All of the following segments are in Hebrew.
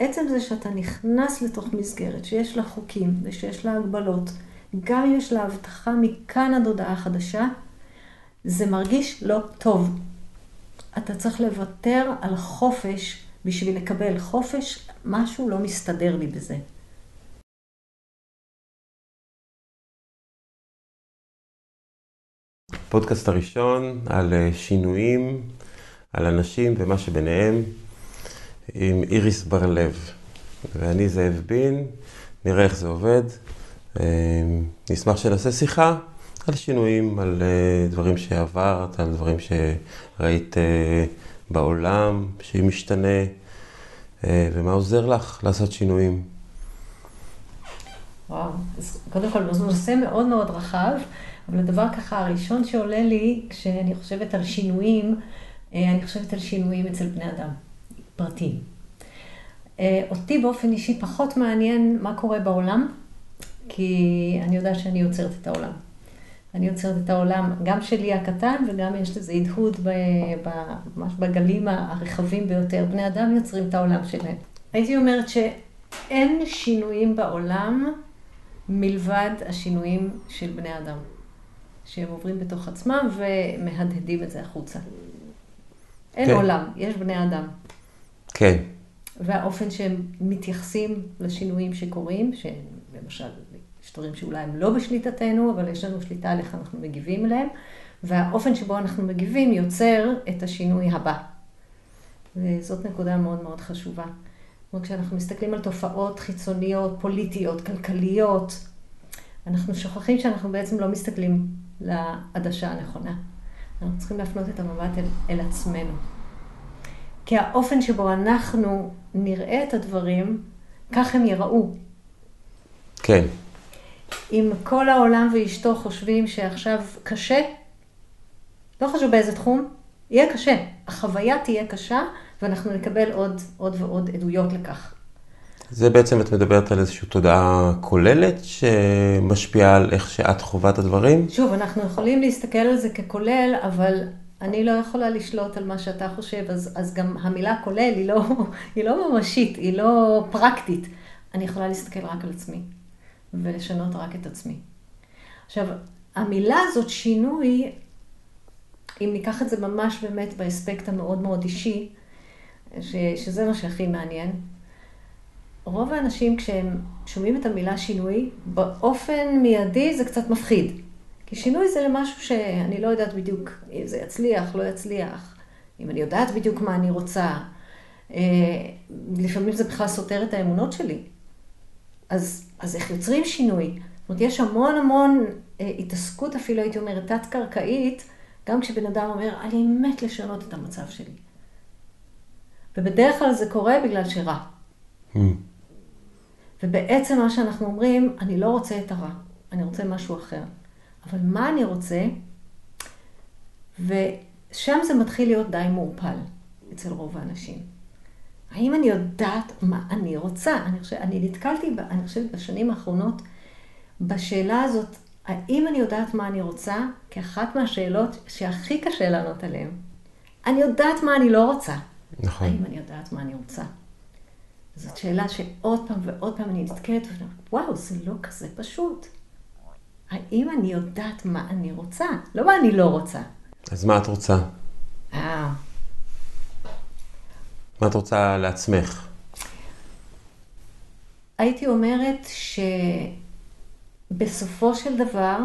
עצם זה שאתה נכנס לתוך מסגרת שיש לה חוקים ושיש לה הגבלות, גם אם יש לה הבטחה מכאן עד הודעה חדשה, זה מרגיש לא טוב. אתה צריך לוותר על חופש בשביל לקבל חופש, משהו לא מסתדר לי בזה. הפודקאסט הראשון על אה, שינויים, על אנשים ומה שביניהם, עם איריס בר-לב. ואני זאב בין, נראה איך זה עובד. אה, נשמח שנעשה שיחה על שינויים, על אה, דברים שעברת, על דברים שראית בעולם, שהיא משתנה, ומה עוזר לך לעשות שינויים. וואו, אז קודם כל זה נושא מאוד מאוד רחב. אבל הדבר ככה הראשון שעולה לי, כשאני חושבת על שינויים, אה, אני חושבת על שינויים אצל בני אדם, פרטיים. אה, אותי באופן אישי פחות מעניין מה קורה בעולם, כי אני יודעת שאני יוצרת את העולם. אני יוצרת את העולם, גם שלי הקטן, וגם יש לזה הדהוד ממש בגלים הרחבים ביותר. בני אדם יוצרים את העולם שלהם. הייתי אומרת שאין שינויים בעולם מלבד השינויים של בני אדם. שהם עוברים בתוך עצמם ומהדהדים את זה החוצה. אין כן. עולם, יש בני אדם. כן. והאופן שהם מתייחסים לשינויים שקורים, שלמשל, יש דברים שאולי הם לא בשליטתנו, אבל יש לנו שליטה על איך אנחנו מגיבים אליהם, והאופן שבו אנחנו מגיבים יוצר את השינוי הבא. וזאת נקודה מאוד מאוד חשובה. כלומר, כשאנחנו מסתכלים על תופעות חיצוניות, פוליטיות, כלכליות, אנחנו שוכחים שאנחנו בעצם לא מסתכלים לעדשה הנכונה. אנחנו צריכים להפנות את המבט אל, אל עצמנו. כי האופן שבו אנחנו נראה את הדברים, כך הם ייראו. כן. אם כל העולם ואשתו חושבים שעכשיו קשה, לא חשוב באיזה תחום, יהיה קשה. החוויה תהיה קשה, ואנחנו נקבל עוד, עוד ועוד עדויות לכך. זה בעצם, את מדברת על איזושהי תודעה כוללת שמשפיעה על איך שאת חווה את הדברים? שוב, אנחנו יכולים להסתכל על זה ככולל, אבל אני לא יכולה לשלוט על מה שאתה חושב, אז, אז גם המילה כולל היא לא, היא לא ממשית, היא לא פרקטית. אני יכולה להסתכל רק על עצמי, ולשנות רק את עצמי. עכשיו, המילה הזאת, שינוי, אם ניקח את זה ממש באמת באספקט המאוד מאוד אישי, ש, שזה מה שהכי מעניין, רוב האנשים כשהם שומעים את המילה שינוי, באופן מיידי זה קצת מפחיד. כי שינוי זה למשהו שאני לא יודעת בדיוק אם זה יצליח, לא יצליח, אם אני יודעת בדיוק מה אני רוצה. אה, לפעמים זה בכלל סותר את האמונות שלי. אז, אז איך יוצרים שינוי? זאת אומרת, יש המון המון אה, התעסקות אפילו, הייתי אומרת, תת-קרקעית, גם כשבן אדם אומר, אני מת לשנות את המצב שלי. ובדרך כלל זה קורה בגלל שרע. Mm. ובעצם מה שאנחנו אומרים, אני לא רוצה את הרע, אני רוצה משהו אחר. אבל מה אני רוצה? ושם זה מתחיל להיות די מעורפל אצל רוב האנשים. האם אני יודעת מה אני רוצה? אני, חושב, אני נתקלתי, אני חושבת, בשנים האחרונות, בשאלה הזאת, האם אני יודעת מה אני רוצה? כאחת מהשאלות שהכי קשה לענות עליהן. אני יודעת מה אני לא רוצה. נכון. האם אני יודעת מה אני רוצה? זאת שאלה שעוד פעם ועוד פעם אני נתקלת, וואו, זה לא כזה פשוט. האם אני יודעת מה אני רוצה? לא מה אני לא רוצה. אז מה את רוצה? אה. מה את רוצה לעצמך? הייתי אומרת שבסופו של דבר,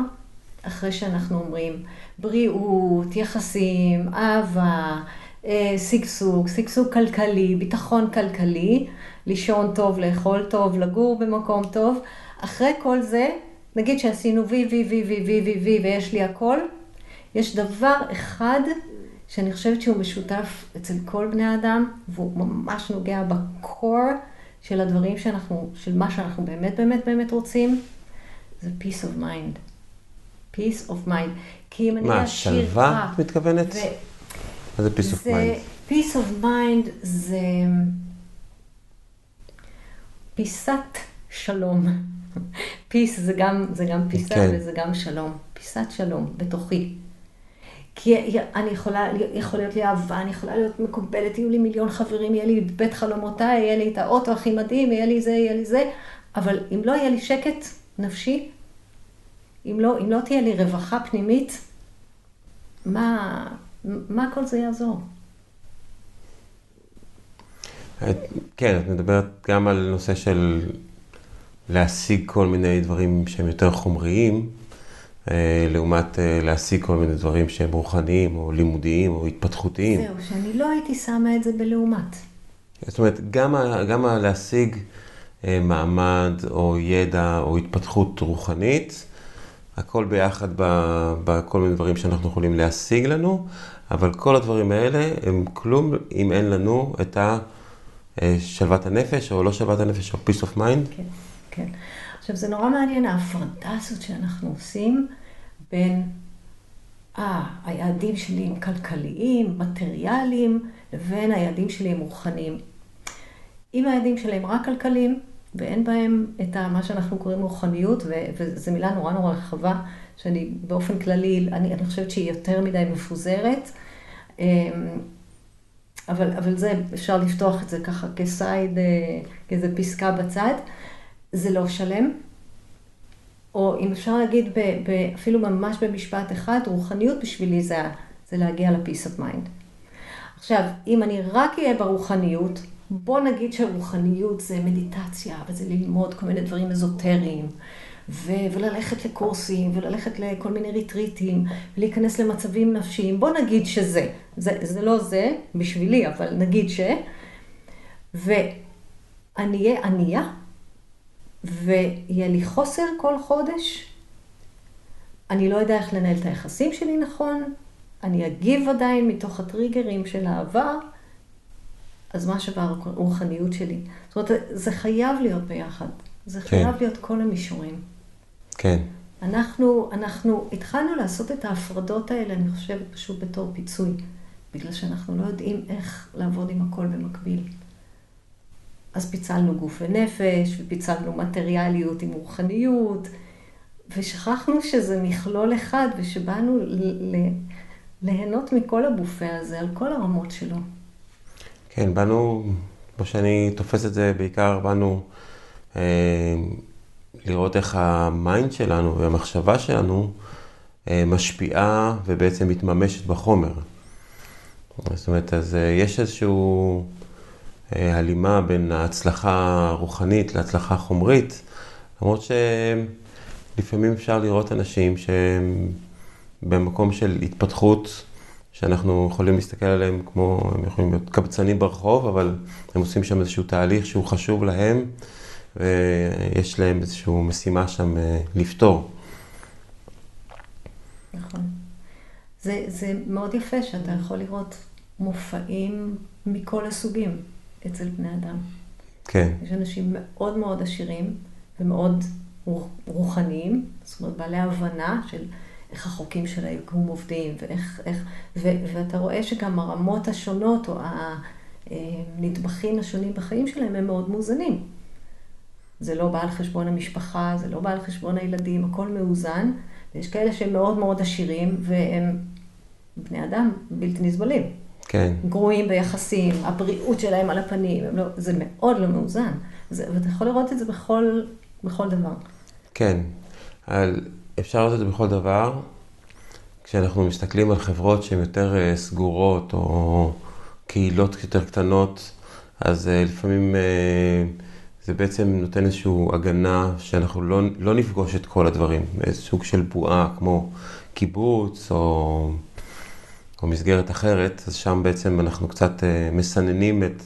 אחרי שאנחנו אומרים בריאות, יחסים, אהבה, אה, שגשוג, שגשוג כלכלי, ביטחון כלכלי, לישון טוב, לאכול טוב, לגור במקום טוב. אחרי כל זה, נגיד שעשינו וי, וי, וי, וי, וי, וי, וי, ויש לי הכל, יש דבר אחד שאני חושבת שהוא משותף אצל כל בני האדם, והוא ממש נוגע בקור של הדברים שאנחנו, של מה שאנחנו באמת באמת באמת רוצים, זה peace of mind. peace of mind. כי אם אני אשאיר... מה, שלווה את מתכוונת? ו... מה זה peace of mind? peace of mind זה... פיסת שלום. פיס זה גם, זה גם פיסה כן. וזה גם שלום. פיסת שלום בתוכי. כי אני יכולה, יכול להיות לי אהבה, אני יכולה להיות מקובלת, יהיו לי מיליון חברים, יהיה לי את בית חלומותיי, יהיה לי את האוטו הכי מדהים, יהיה לי זה, יהיה לי זה, אבל אם לא יהיה לי שקט נפשי, אם לא, אם לא תהיה לי רווחה פנימית, מה, מה כל זה יעזור? כן, את מדברת גם על נושא של להשיג כל מיני דברים שהם יותר חומריים, אה, לעומת אה, להשיג כל מיני דברים שהם רוחניים, או לימודיים, או התפתחותיים. זהו, שאני לא הייתי שמה את זה בלעומת. זאת אומרת, גם, גם להשיג אה, מעמד, או ידע, או התפתחות רוחנית, הכל ביחד בכל מיני דברים שאנחנו יכולים להשיג לנו, אבל כל הדברים האלה הם כלום אם אין לנו את השלוות הנפש, או לא שלוות הנפש, או peace of mind. כן, כן. עכשיו, זה נורא מעניין, ההפרדה הזאת שאנחנו עושים בין, אה, היעדים שלי הם כלכליים, מטריאליים, לבין היעדים שלי הם רוחניים. אם היעדים שלי הם רק כלכליים, ואין בהם את מה שאנחנו קוראים רוחניות, וזו מילה נורא נורא רחבה, שאני באופן כללי, אני, אני חושבת שהיא יותר מדי מפוזרת. אמ, אבל, אבל זה, אפשר לפתוח את זה ככה כסייד, אה, כאיזה פסקה בצד. זה לא שלם. או אם אפשר להגיד ב, ב, אפילו ממש במשפט אחד, רוחניות בשבילי זה, זה להגיע ל-peace of mind. עכשיו, אם אני רק אהיה ברוחניות, בוא נגיד שרוחניות זה מדיטציה, וזה ללמוד כל מיני דברים אזוטריים, ו- וללכת לקורסים, וללכת לכל מיני ריטריטים, ולהיכנס למצבים נפשיים. בוא נגיד שזה. זה, זה לא זה בשבילי, אבל נגיד ש... ואני אהיה ענייה, ויהיה לי חוסר כל חודש, אני לא יודע איך לנהל את היחסים שלי נכון, אני אגיב עדיין מתוך הטריגרים של העבר, אז מה שווה הרוחניות שלי? זאת אומרת, זה חייב להיות ביחד. זה כן. חייב להיות כל המישורים. כן. אנחנו, אנחנו התחלנו לעשות את ההפרדות האלה, אני חושבת, פשוט בתור פיצוי. בגלל שאנחנו לא יודעים איך לעבוד עם הכל במקביל. אז פיצלנו גוף ונפש, ופיצלנו מטריאליות עם רוחניות, ושכחנו שזה מכלול אחד, ושבאנו ליהנות מכל הבופה הזה, על כל הרמות שלו. כן, באנו, כמו שאני תופס את זה, בעיקר באנו אה, לראות איך ה mind שלנו והמחשבה שלנו אה, משפיעה ובעצם מתממשת בחומר. זאת אומרת, אז אה, יש איזשהו הלימה בין ההצלחה הרוחנית להצלחה חומרית, למרות שלפעמים אפשר לראות אנשים שהם במקום של התפתחות, שאנחנו יכולים להסתכל עליהם כמו, הם יכולים להיות קבצנים ברחוב, אבל הם עושים שם איזשהו תהליך שהוא חשוב להם, ויש להם איזושהי משימה שם אה, לפתור. נכון. זה, זה מאוד יפה שאתה יכול לראות מופעים מכל הסוגים אצל בני אדם. כן. יש אנשים מאוד מאוד עשירים ומאוד רוחניים, זאת אומרת בעלי הבנה של איך החוקים של היקום עובדים, ואיך, איך, ו, ואתה רואה שגם הרמות השונות, או הנדבכים השונים בחיים שלהם, הם מאוד מאוזנים. זה לא בא על חשבון המשפחה, זה לא בא על חשבון הילדים, הכל מאוזן. ויש כאלה שהם מאוד מאוד עשירים, והם בני אדם בלתי נסבלים. כן. גרועים ביחסים, הבריאות שלהם על הפנים, לא, זה מאוד לא מאוזן. זה, ואתה יכול לראות את זה בכל, בכל דבר. כן. על... אפשר לעשות את זה בכל דבר. כשאנחנו מסתכלים על חברות שהן יותר אה, סגורות, או קהילות יותר קטנות, אז אה, לפעמים אה, זה בעצם נותן איזושהי הגנה שאנחנו לא, לא נפגוש את כל הדברים. איזה סוג של בועה כמו קיבוץ או, או מסגרת אחרת, אז שם בעצם אנחנו קצת מסננים את,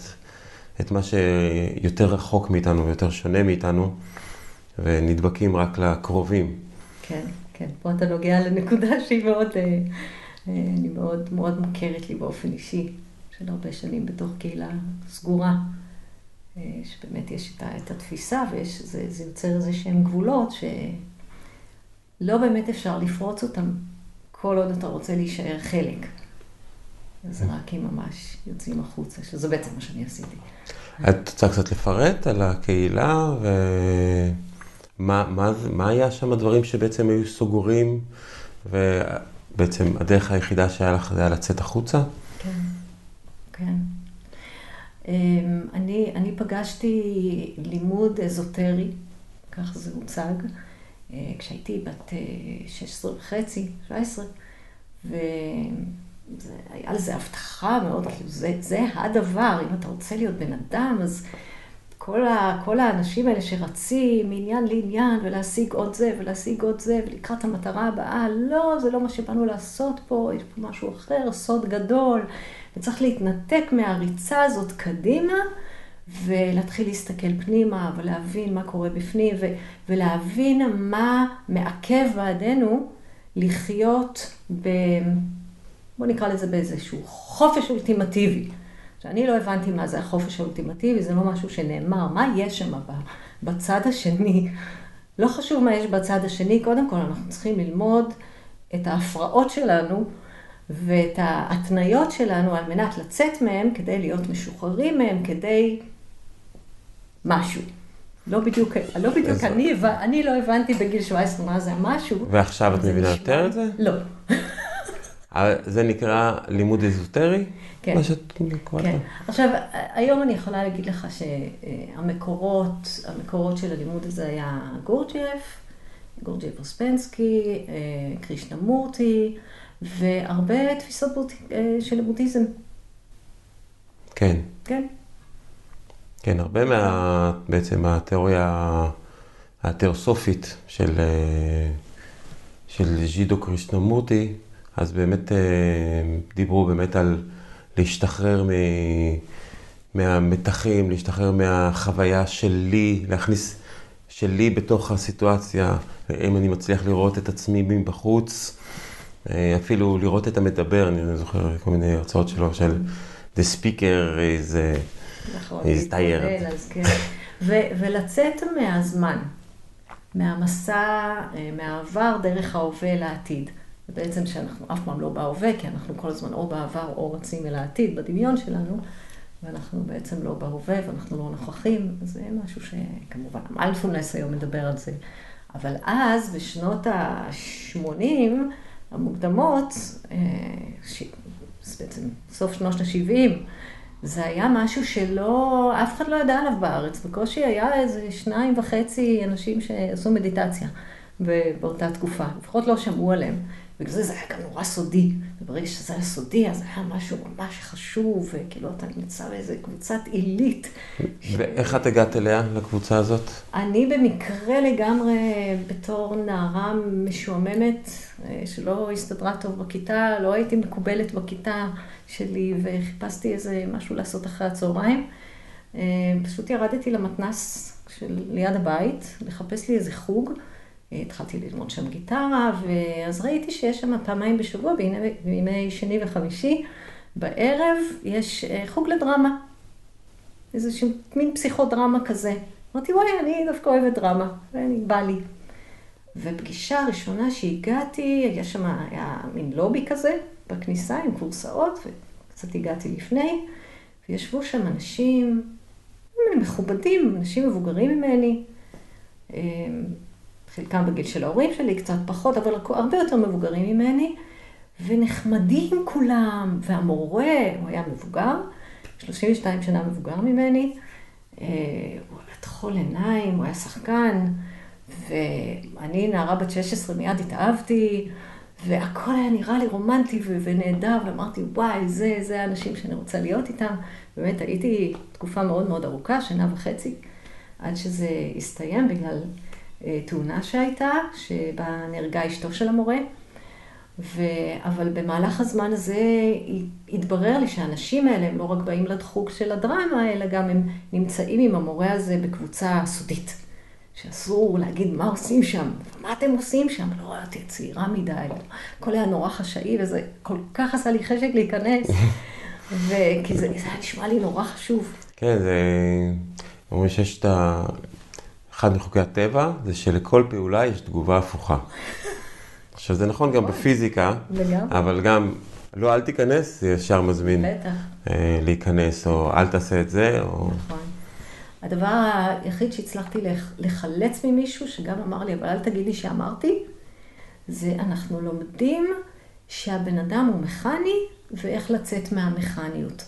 את מה שיותר רחוק מאיתנו ויותר שונה מאיתנו, ונדבקים רק לקרובים. כן, כן. פה אתה נוגע לנקודה שהיא מאוד, אה, אה, אני מאוד מאוד מוכרת לי באופן אישי, של הרבה שנים בתוך קהילה סגורה, אה, שבאמת יש את, את התפיסה וזה יוצר איזה שהם גבולות שלא באמת אפשר לפרוץ אותם כל עוד אתה רוצה להישאר חלק. זה רק אם ממש יוצאים החוצה, שזה בעצם מה שאני עשיתי. את רוצה קצת לפרט על הקהילה ו... מה, מה, מה היה שם הדברים שבעצם היו סוגרים, ו, בעצם הדרך היחידה שהיה לך זה היה לצאת החוצה? כן, כן. אמ, אני, אני פגשתי לימוד אזוטרי, כך זה הוצג, אה, כשהייתי בת 16 וחצי, 17, והיה לזה הבטחה מאוד, כאילו זה, זה הדבר, אם אתה רוצה להיות בן אדם, אז כל, ה, כל האנשים האלה שרצים מעניין לעניין ולהשיג עוד זה ולהשיג עוד זה ולקראת המטרה הבאה, לא, זה לא מה שבאנו לעשות פה, יש פה משהו אחר, סוד גדול, וצריך להתנתק מהריצה הזאת קדימה ולהתחיל להסתכל פנימה ולהבין מה קורה בפנים ו, ולהבין מה מעכב בעדנו לחיות ב... בוא נקרא לזה באיזשהו חופש אולטימטיבי. שאני לא הבנתי מה זה החופש האולטימטיבי, זה לא משהו שנאמר, מה יש שם בצד השני. לא חשוב מה יש בצד השני, קודם כל אנחנו צריכים ללמוד את ההפרעות שלנו ואת ההתניות שלנו על מנת לצאת מהם, כדי להיות משוחררים מהם, כדי משהו. לא בדיוק, לא בדיוק, אני, אני לא הבנתי בגיל 17 מה זה המשהו. ועכשיו את מבינה יותר את זה? לא. זה נקרא לימוד אזוטרי? כן. מה שאת קוראת כן. עכשיו, היום אני יכולה להגיד לך שהמקורות, המקורות של הלימוד הזה היה גורג'ף, גורג'ף אוספנסקי, אה, קרישנמורטי, והרבה תפיסות בוט... אה, של בודהיזם. כן. כן. כן, הרבה מה... בעצם התיאוריה התיאוסופית של, אה, של ז'ידו קרישנמורטי, אז באמת דיברו באמת על להשתחרר מ... מהמתחים, להשתחרר מהחוויה שלי, להכניס שלי בתוך הסיטואציה, אם אני מצליח לראות את עצמי מבחוץ, אה, אפילו לראות את המדבר, אני זוכר כל מיני הרצאות שלו של The speaker is, אה, נכון, is tired. כן. ולצאת מהזמן, מהמסע, אה, מהעבר דרך ההווה לעתיד. ובעצם שאנחנו אף פעם לא בהווה, כי אנחנו כל הזמן או בעבר או רצים אל העתיד בדמיון שלנו, ואנחנו בעצם לא בהווה ואנחנו לא נוכחים, זה משהו שכמובן, המיינדפולנס היום מדבר על זה. אבל אז, בשנות ה-80 המוקדמות, אה, ש... בעצם סוף שנות ה-70, זה היה משהו שלא, אף אחד לא ידע עליו בארץ. בקושי היה איזה שניים וחצי אנשים שעשו מדיטציה באותה תקופה. לפחות לא שמעו עליהם. בגלל זה זה היה גם נורא סודי. וברגע שזה היה סודי, אז היה משהו ממש חשוב, וכאילו אתה נמצא באיזה קבוצת עילית. ואיך את הגעת אליה, לקבוצה הזאת? אני במקרה לגמרי, בתור נערה משועממת, אה, שלא הסתדרה טוב בכיתה, לא הייתי מקובלת בכיתה שלי, וחיפשתי איזה משהו לעשות אחרי הצהריים. אה, פשוט ירדתי למתנס של ליד הבית, לחפש לי איזה חוג. התחלתי ללמוד שם גיטרה, ואז ראיתי שיש שם פעמיים בשבוע, בימי שני וחמישי, בערב יש אה, חוג לדרמה. איזשהו מין פסיכודרמה כזה. אמרתי, וואי, אני דווקא אוהבת דרמה, בא לי. ופגישה ראשונה שהגעתי, היה שם, היה מין לובי כזה בכניסה עם קורסאות, וקצת הגעתי לפני, וישבו שם אנשים מכובדים, אנשים מבוגרים ממני. חלקם בגיל של ההורים שלי, קצת פחות, אבל הרבה יותר מבוגרים ממני, ונחמדים כולם, והמורה, הוא היה מבוגר, 32 שנה מבוגר ממני, אה, הוא היה תכול עיניים, הוא היה שחקן, ואני נערה בת 16 מיד התאהבתי, והכל היה נראה לי רומנטי ונהדר, ואמרתי, וואי, זה, זה האנשים שאני רוצה להיות איתם. באמת הייתי תקופה מאוד מאוד ארוכה, שנה וחצי, עד שזה הסתיים בגלל תאונה שהייתה, שבה נהרגה אשתו של המורה. ו... אבל במהלך הזמן הזה התברר לי שהאנשים האלה הם לא רק באים לחוג של הדרמה, אלא גם הם נמצאים עם המורה הזה בקבוצה סודית. שאסור להגיד מה עושים שם, מה אתם עושים שם, לא ראיתי צעירה מדי, הכל היה נורא חשאי, וזה כל כך עשה לי חשק להיכנס, וכי זה, זה היה נשמע לי נורא חשוב. כן, זה... אומרים שיש את ה... אחד מחוקי הטבע זה שלכל פעולה יש תגובה הפוכה. עכשיו זה נכון גם בפיזיקה, אבל גם לא אל תיכנס, זה ישר מזמין אה, להיכנס, או אל תעשה את זה, או... נכון. הדבר היחיד שהצלחתי לחלץ ממישהו, שגם אמר לי, אבל אל תגיד לי שאמרתי, זה אנחנו לומדים שהבן אדם הוא מכני ואיך לצאת מהמכניות.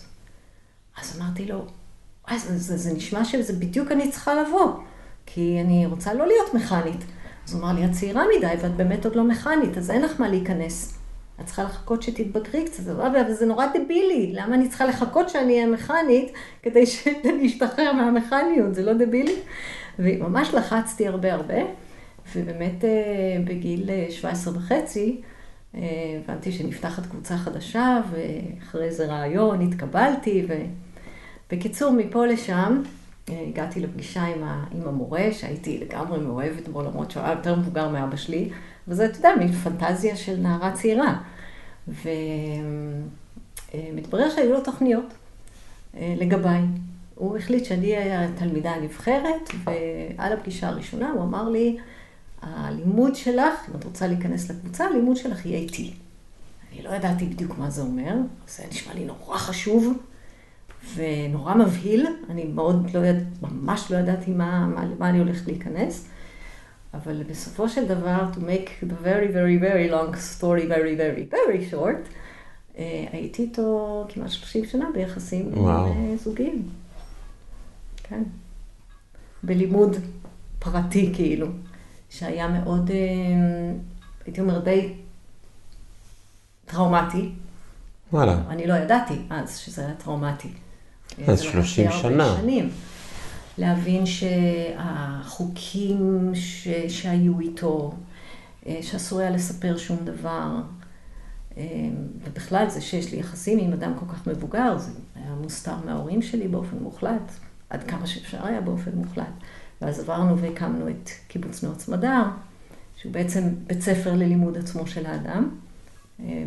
אז אמרתי לו, אז זה, זה, זה נשמע שזה בדיוק אני צריכה לבוא, כי אני רוצה לא להיות מכנית. אז הוא אמר לי, את צעירה מדי ואת באמת עוד לא מכנית, אז אין לך מה להיכנס. את צריכה לחכות שתתבגרי קצת, אבל זה נורא דבילי, למה אני צריכה לחכות שאני אהיה מכנית כדי שאני אשתחרר מהמכניות, זה לא דבילי? וממש לחצתי הרבה הרבה, ובאמת אה, בגיל 17 וחצי, אה, הבנתי שנפתחת קבוצה חדשה, ואחרי איזה רעיון התקבלתי, ובקיצור, מפה לשם, אה, הגעתי לפגישה עם, ה, עם המורה, שהייתי לגמרי מאוהבת בו, למרות שהוא היה יותר מבוגר מאבא שלי, וזה, אתה יודע, מין פנטזיה של נערה צעירה. ומתברר שהיו לו תוכניות אה, לגביי. הוא החליט שאני התלמידה הנבחרת, ועל הפגישה הראשונה הוא אמר לי, הלימוד שלך, אם את רוצה להיכנס לקבוצה, הלימוד שלך יהיה איתי. אני לא ידעתי בדיוק מה זה אומר, זה נשמע לי נורא חשוב ונורא מבהיל, אני מאוד לא יד... ממש לא ידעתי מה, מה, מה אני הולכת להיכנס, אבל בסופו של דבר, to make the very very very long story very very very short, אה, הייתי איתו כמעט 30 שנה ביחסים. אה, זוגיים. כן. בלימוד פרטי כאילו. שהיה מאוד, אה, הייתי אומרת, די טראומטי. וואלה. אני לא ידעתי אז שזה היה טראומטי. אז 30 שנה. שנים. להבין שהחוקים ש... שהיו איתו, אה, שאסור היה לספר שום דבר, אה, ובכלל זה שיש לי יחסים עם אדם כל כך מבוגר, זה היה מוסתר מההורים שלי באופן מוחלט, עד כמה שאפשר היה באופן מוחלט. ואז עברנו והקמנו את קיבוץ נאות סמדר, שהוא בעצם בית ספר ללימוד עצמו של האדם, אה,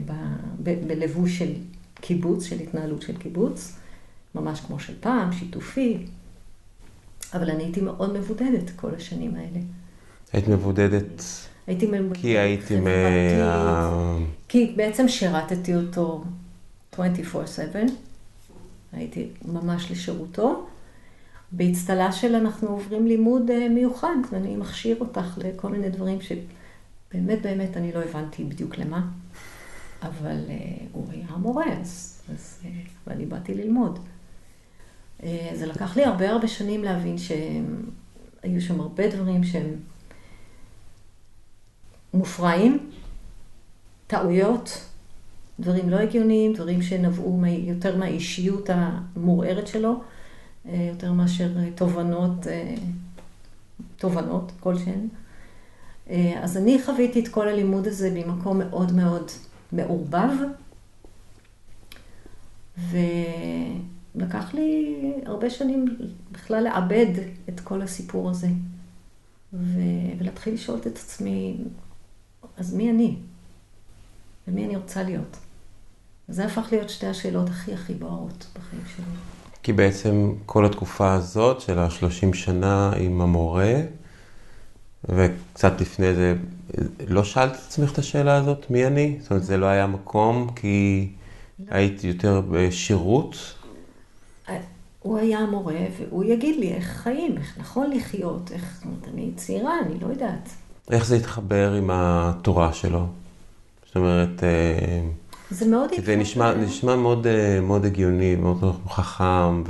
בלבוש של קיבוץ, של התנהלות של קיבוץ, ממש כמו של פעם, שיתופי. אבל אני הייתי מאוד מבודדת כל השנים האלה. היית מבודדת? הייתי מבודדת כי הייתי מה... כי בעצם שירתתי אותו 24/7, הייתי ממש לשירותו. באצטלה של אנחנו עוברים לימוד אה, מיוחד, ואני מכשיר אותך לכל מיני דברים שבאמת באמת אני לא הבנתי בדיוק למה, אבל uh, הוא היה מורה, אז, אז, uh, ואני באתי ללמוד. Uh, זה לקח לי הרבה הרבה שנים להבין שהיו שם הרבה דברים שהם מופרעים, טעויות, דברים לא הגיוניים, דברים שנבעו יותר מהאישיות המורערת שלו. אה, יותר מאשר אה, תובנות, אה, תובנות כלשהן. אז אני חוויתי את כל הלימוד הזה במקום מאוד מאוד מעורבב, ולקח לי הרבה שנים בכלל לעבד את כל הסיפור הזה, ו... ולהתחיל לשאול את עצמי, אז מי אני? ומי אני רוצה להיות? וזה הפך להיות שתי השאלות הכי הכי בוערות בחיים שלי. כי בעצם כל התקופה הזאת של השלושים שנה עם המורה, וקצת לפני זה, לא שאלת את עצמך את השאלה הזאת, מי אני? זאת אומרת, זה לא היה מקום כי היית יותר בשירות? הוא היה מורה, והוא יגיד לי איך חיים, איך נכון לחיות, איך... אני צעירה, אני לא יודעת. איך זה התחבר עם התורה שלו? זאת אומרת... אה, זה מאוד הגיוני. זה נשמע, נשמע מאוד, אה, מאוד הגיוני, מאוד חכם,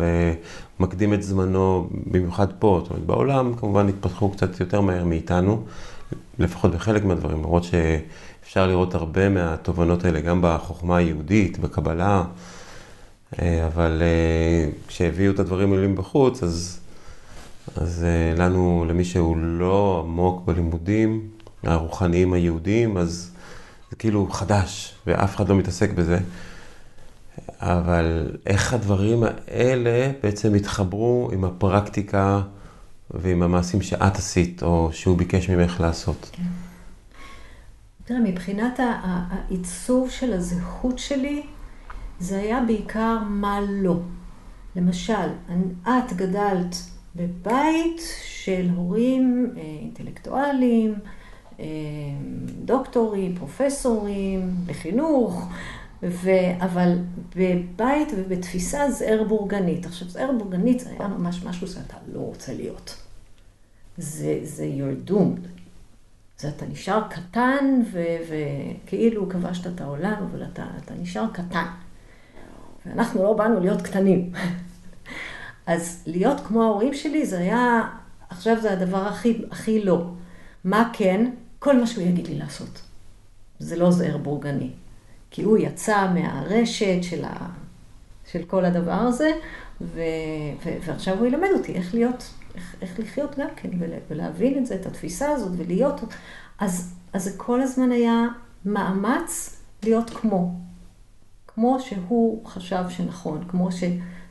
ומקדים את זמנו, במיוחד פה. זאת אומרת, בעולם כמובן התפתחו קצת יותר מהר מאיתנו, לפחות בחלק מהדברים, למרות שאפשר לראות הרבה מהתובנות האלה גם בחוכמה היהודית, בקבלה, אבל אה, כשהביאו את הדברים האלה בחוץ, אז, אז לנו, למי שהוא לא עמוק בלימודים הרוחניים היהודיים, אז... זה כאילו חדש, ואף אחד לא מתעסק בזה. אבל איך הדברים האלה בעצם התחברו עם הפרקטיקה ועם המעשים שאת עשית, או שהוא ביקש ממך לעשות? כן. תראה, מבחינת העיצוב של הזהות שלי, זה היה בעיקר מה לא. למשל, את גדלת בבית של הורים אה, אינטלקטואלים, אה, דוקטורים, פרופסורים לחינוך, ו... אבל בבית ובתפיסה זער בורגנית. עכשיו, זער בורגנית זה היה ממש משהו שאתה לא רוצה להיות. זה, זה you're doomed. זה אתה נשאר קטן וכאילו כבשת את העולם, אבל אתה, אתה נשאר קטן. ואנחנו לא באנו להיות קטנים. אז להיות כמו ההורים שלי זה היה, עכשיו זה הדבר הכי, הכי לא. מה כן? כל מה שהוא יגיד לי לעשות. זה לא זהר בורגני. כי הוא יצא מהרשת של, ה... של כל הדבר הזה, ו... ו... ועכשיו הוא ילמד אותי איך להיות, איך, איך לחיות גם כן, ולה... ולהבין את זה, את התפיסה הזאת, ולהיות... אז, אז זה כל הזמן היה מאמץ להיות כמו. כמו שהוא חשב שנכון, כמו ש...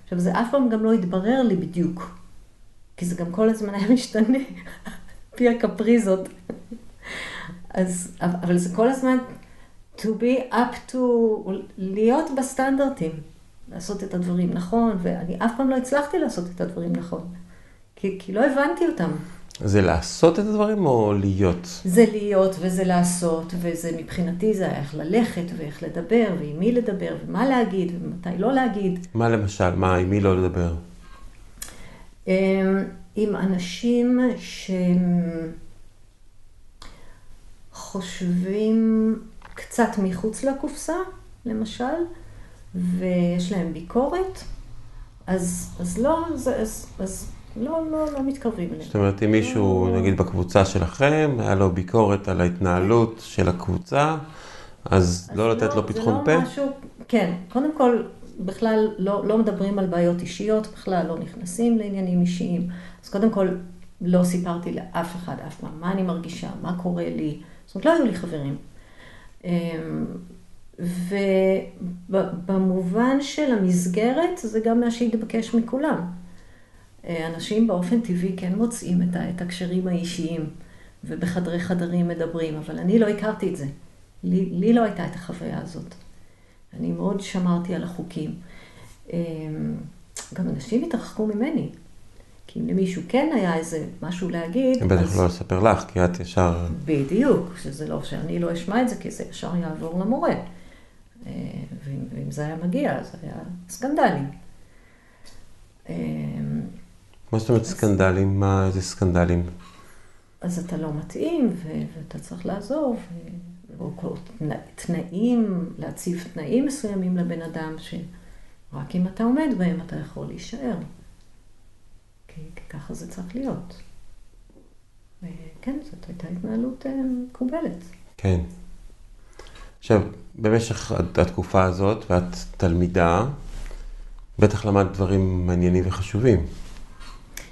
עכשיו, זה אף פעם גם לא התברר לי בדיוק, כי זה גם כל הזמן היה משתנה, פי הקפריזות. אז, אבל זה כל הזמן to be up to, להיות בסטנדרטים, לעשות את הדברים נכון, ואני אף פעם לא הצלחתי לעשות את הדברים נכון, כי, כי לא הבנתי אותם. זה לעשות את הדברים או להיות? זה להיות וזה לעשות, וזה מבחינתי זה איך ללכת ואיך לדבר, ועם מי לדבר, ומה להגיד, ומתי לא להגיד. מה למשל? מה, עם מי לא לדבר? אמ, עם אנשים שהם חושבים קצת מחוץ לקופסה, למשל, ויש להם ביקורת, אז, אז לא, אז, אז, אז לא, לא, לא מתקרבים אליהם. זאת אומרת, אם מישהו, לא... נגיד בקבוצה שלכם, היה לו ביקורת על ההתנהלות של הקבוצה, אז, לא לתת לא, לו פתחון פה? זה לא משהו, כן, קודם כל, בכלל לא, לא מדברים על בעיות אישיות, בכלל לא נכנסים לעניינים אישיים. אז קודם כל, לא סיפרתי לאף אחד אף פעם מה אני מרגישה, מה קורה לי. זאת אומרת, לא היו לי חברים. אמ, ובמובן של המסגרת, זה גם מה שהתבקש מכולם. אה, אנשים באופן טבעי כן מוצאים את הקשרים האישיים, ובחדרי חדרים מדברים, אבל אני לא הכרתי את זה. לי, לי לא הייתה את החוויה הזאת. אני מאוד שמרתי על החוקים. אמ, גם אנשים התרחקו ממני. כי אם למישהו כן היה איזה משהו להגיד... הם בטח אז... לא לספר לך, כי את ישר... בדיוק, שזה לא, שאני לא אשמע את זה, כי זה ישר יעבור למורה. אה, ואם, ואם זה היה מגיע, זה היה סקנדלים. מה זאת אומרת סקנדלים? מה, איזה סקנדלים? אז אתה לא מתאים, ואתה צריך לעזוב, או תנאים, להציב תנאים מסוימים לבן אדם, שרק אם אתה עומד בהם אתה יכול להישאר. כי, כי ככה זה צריך להיות. וכן, זאת הייתה התנהלות אה, מקובלת. כן. עכשיו, במשך התקופה הזאת, ואת תלמידה, בטח למדת דברים מעניינים וחשובים.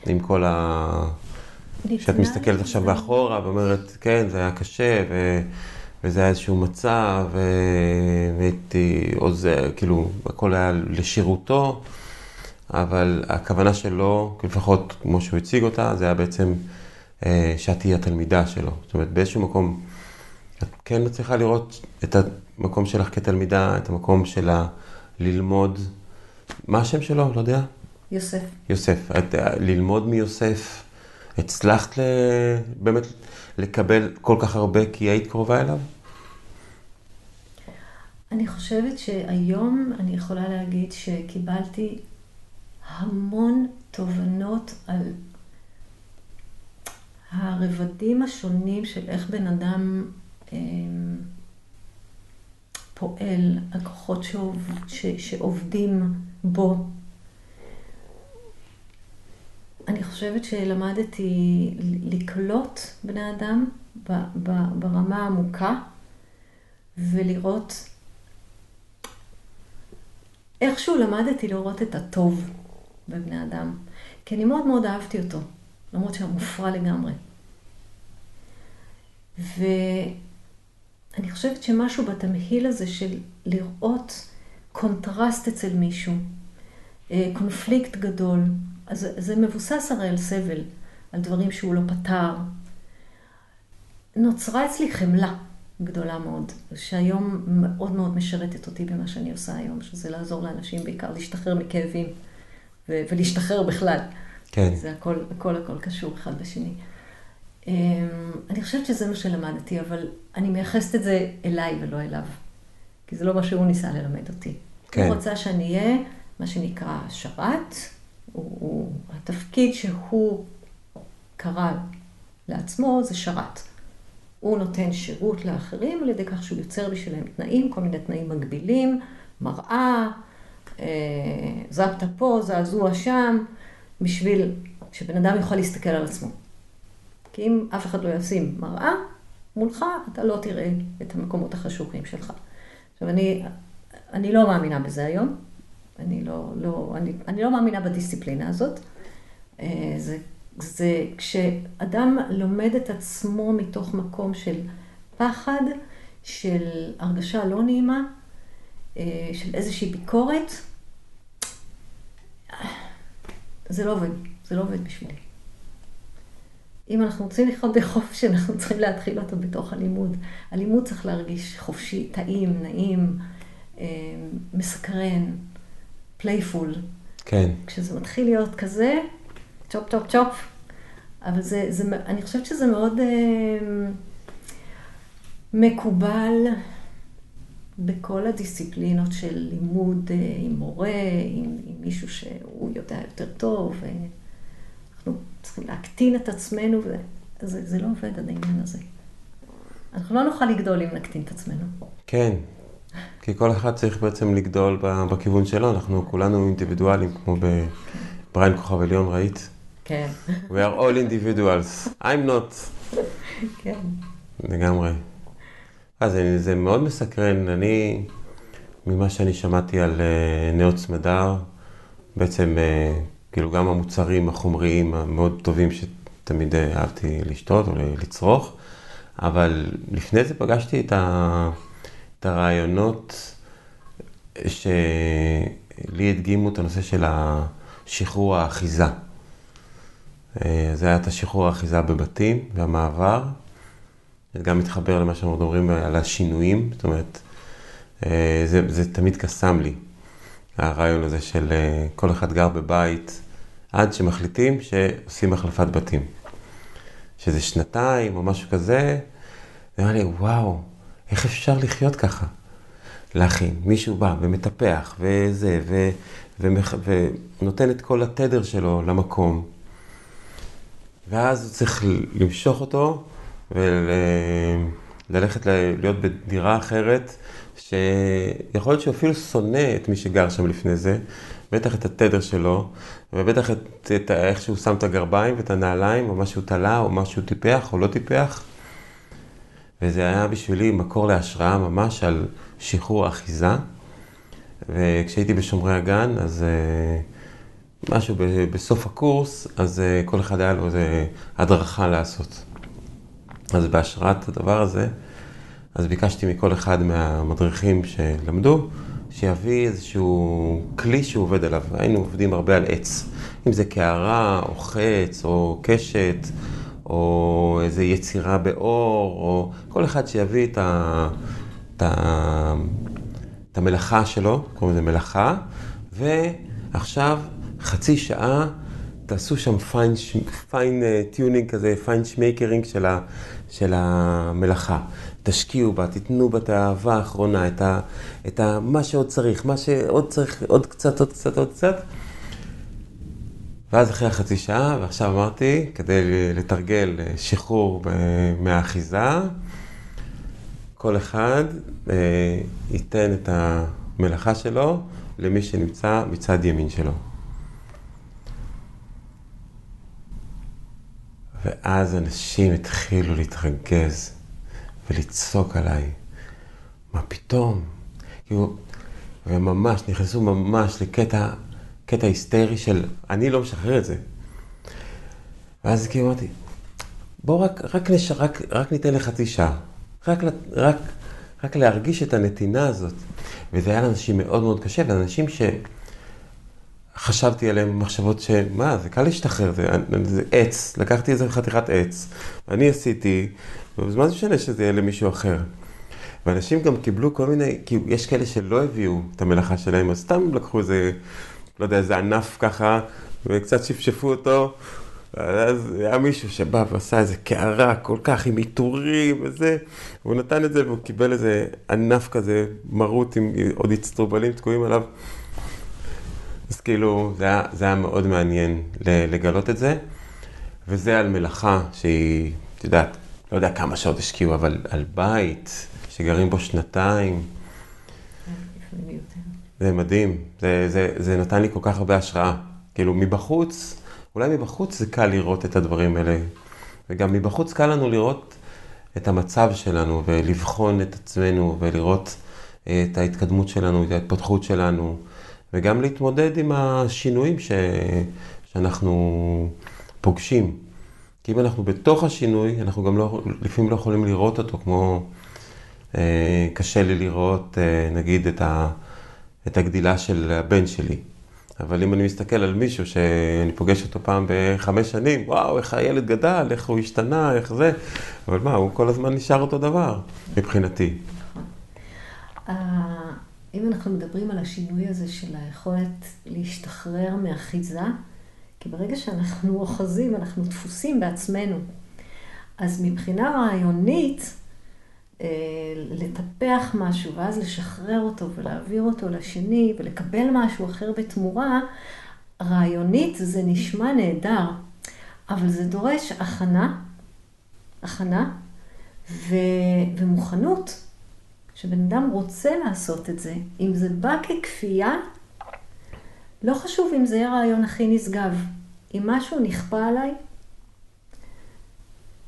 עם כל ה... כשאת מסתכלת עכשיו באחורה ואומרת, כן, זה היה קשה, ו... וזה היה איזשהו מצב. והייתי עוזר, כאילו, הכל היה לשירותו, אבל הכוונה שלו, לפחות כמו שהוא הציג אותה, זה היה בעצם אה, שאת תהיי התלמידה שלו. זאת אומרת, באיזשהו מקום, את כן מצליחה לראות את המקום שלך כתלמידה, את המקום שלה ללמוד. מה השם שלו? לא יודע. יוסף. יוסף. את, ללמוד מיוסף, הצלחת ל, באמת לקבל כל כך הרבה כי היית קרובה אליו? אני חושבת שהיום אני יכולה להגיד שקיבלתי המון תובנות על הרבדים השונים של איך בן אדם אה, פועל, הכוחות שעובד, ש, שעובדים בו. אני חושבת שלמדתי לקלוט בני אדם ברמה העמוקה ולראות, איכשהו למדתי לראות את הטוב בבני אדם, כי אני מאוד מאוד אהבתי אותו, למרות שהוא מופרע לגמרי. ואני חושבת שמשהו בתמהיל הזה של לראות קונטרסט אצל מישהו, אה, קונפליקט גדול, אז זה מבוסס הרי על סבל, על דברים שהוא לא פתר. נוצרה אצלי חמלה גדולה מאוד, שהיום מאוד מאוד משרתת אותי במה שאני עושה היום, שזה לעזור לאנשים בעיקר להשתחרר מכאבים ו- ולהשתחרר בכלל. כן. זה הכל, הכל הכל קשור אחד בשני. אמ, אני חושבת שזה מה שלמדתי, אבל אני מייחסת את זה אליי ולא אליו. כי זה לא מה שהוא ניסה ללמד אותי. כן. הוא רוצה שאני אהיה מה שנקרא שרת, הוא, הוא, התפקיד שהוא קרא לעצמו זה שרת. הוא נותן שירות לאחרים על ידי כך שהוא יוצר בשבילם תנאים, כל מיני תנאים מגבילים, מראה, זפת פה, זעזוע שם, בשביל שבן אדם יוכל להסתכל על עצמו. כי אם אף אחד לא ישים מראה מולך, אתה לא תראה את המקומות החשוכים שלך. עכשיו, אני, אני לא מאמינה בזה היום. אני לא, לא, אני, אני לא מאמינה בדיסציפלינה הזאת. זה, זה כשאדם לומד את עצמו מתוך מקום של פחד, של הרגשה לא נעימה, של איזושהי ביקורת, זה לא עובד, זה לא עובד בשבילי. אם אנחנו רוצים לחיות בחופש, אנחנו צריכים להתחיל אותו בתוך הלימוד. הלימוד צריך להרגיש חופשי, טעים, נעים, מסקרן, Playful. כן. כשזה מתחיל להיות כזה, צ'ופ צ'ופ צ'ופ, אבל זה, זה, אני חושבת שזה מאוד מקובל בכל הדיסציפלינות של לימוד עם מורה, עם, עם מישהו שהוא יודע יותר טוב. אנחנו צריכים להקטין את עצמנו, וזה לא עובד, העניין הזה. אנחנו לא נוכל לגדול אם נקטין את עצמנו. כן, כי כל אחד צריך בעצם לגדול בכיוון שלו, אנחנו כולנו אינדיבידואלים, כמו בבריין כוכב עליון, ראית? כן. We are all individuals, I'm not. כן. לגמרי. אז זה מאוד מסקרן, אני, ממה שאני שמעתי על נאות סמדר, בעצם כאילו גם המוצרים החומריים המאוד טובים שתמיד אהבתי לשתות או לצרוך, אבל לפני זה פגשתי את, ה, את הרעיונות שלי הדגימו את הנושא של השחרור האחיזה. זה היה את השחרור האחיזה בבתים והמעבר. זה גם מתחבר למה שאנחנו מדברים על השינויים, זאת אומרת, זה, זה תמיד קסם לי, הרעיון הזה של כל אחד גר בבית, עד שמחליטים שעושים החלפת בתים. שזה שנתיים או משהו כזה, נראה לי, וואו, איך אפשר לחיות ככה? להכין, מישהו בא ומטפח וזה, ו, ומח, ונותן את כל התדר שלו למקום. ואז הוא צריך למשוך אותו וללכת להיות בדירה אחרת, שיכול להיות שהוא אפילו שונא את מי שגר שם לפני זה, בטח את התדר שלו, ובטח את, את איך שהוא שם את הגרביים ואת הנעליים, או מה שהוא תלה, או מה שהוא טיפח או לא טיפח. וזה היה בשבילי מקור להשראה ממש על שחרור אחיזה. וכשהייתי בשומרי הגן, אז משהו בסוף הקורס, אז כל אחד היה לו איזה הדרכה לעשות. אז בהשראת הדבר הזה, אז ביקשתי מכל אחד מהמדריכים שלמדו, שיביא איזשהו כלי שהוא עובד עליו. היינו עובדים הרבה על עץ. אם זה קערה, או חץ, או קשת, או איזו יצירה באור, או כל אחד שיביא את, ה, את, ה, את המלאכה שלו, קוראים לזה מלאכה, ועכשיו חצי שעה תעשו שם fine, fine tuning כזה, fine שמייקרינג של, ה, של המלאכה. תשקיעו בה, תיתנו בה את האהבה האחרונה, את, ה, את ה, מה שעוד צריך, מה שעוד צריך, עוד קצת, עוד קצת, עוד קצת. ואז אחרי החצי שעה, ועכשיו אמרתי, כדי לתרגל שחרור מהאחיזה, כל אחד ייתן את המלאכה שלו למי שנמצא מצד ימין שלו. ואז אנשים התחילו להתרגז ולצעוק עליי. מה פתאום? כאילו, וממש, נכנסו ממש לקטע, קטע היסטרי של אני לא משחרר את זה. ואז כאילו אמרתי, בוא רק, רק, נש... רק, רק ניתן לחצי שעה. רק, רק, רק להרגיש את הנתינה הזאת. וזה היה לאנשים מאוד מאוד קשה, ואנשים ש... חשבתי עליהם מחשבות שמה, זה קל להשתחרר, זה, זה עץ, לקחתי איזה חתיכת עץ, ואני עשיתי, ומה זה משנה שזה יהיה למישהו אחר. ואנשים גם קיבלו כל מיני, כי יש כאלה שלא הביאו את המלאכה שלהם, אז סתם לקחו איזה, לא יודע, איזה ענף ככה, וקצת שפשפו אותו, ואז היה מישהו שבא ועשה איזה קערה כל כך עם עיטורים וזה, והוא נתן את זה והוא קיבל איזה ענף כזה מרוט עם עוד אצטרובלים תקועים עליו. אז כאילו, זה היה, זה היה מאוד מעניין לגלות את זה, וזה על מלאכה שהיא, את יודעת, לא יודע כמה שעות השקיעו, אבל על בית שגרים בו שנתיים. זה מדהים, זה, זה, זה נתן לי כל כך הרבה השראה. כאילו מבחוץ, אולי מבחוץ זה קל לראות את הדברים האלה, וגם מבחוץ קל לנו לראות את המצב שלנו ולבחון את עצמנו ולראות אה, את ההתקדמות שלנו, את ההתפתחות שלנו, וגם להתמודד עם השינויים ש... שאנחנו פוגשים. כי אם אנחנו בתוך השינוי, אנחנו גם לא, לפעמים לא יכולים לראות אותו, כמו אה, קשה לי לראות, אה, נגיד, את, ה, את הגדילה של הבן שלי. אבל אם אני מסתכל על מישהו שאני פוגש אותו פעם בחמש שנים, וואו, איך הילד גדל, איך הוא השתנה, איך זה, אבל מה, הוא כל הזמן נשאר אותו דבר, מבחינתי. אה, אם אנחנו מדברים על השינוי הזה של היכולת להשתחרר מאחיזה, כי ברגע שאנחנו אוחזים, אנחנו דפוסים בעצמנו. אז מבחינה רעיונית, לטפח משהו ואז לשחרר אותו ולהעביר אותו לשני ולקבל משהו אחר בתמורה, רעיונית זה נשמע נהדר, אבל זה דורש הכנה, הכנה ו... ומוכנות. שבן אדם רוצה לעשות את זה, אם זה בא ככפייה, לא חשוב אם זה יהיה הרעיון הכי נשגב. אם משהו נכפה עליי,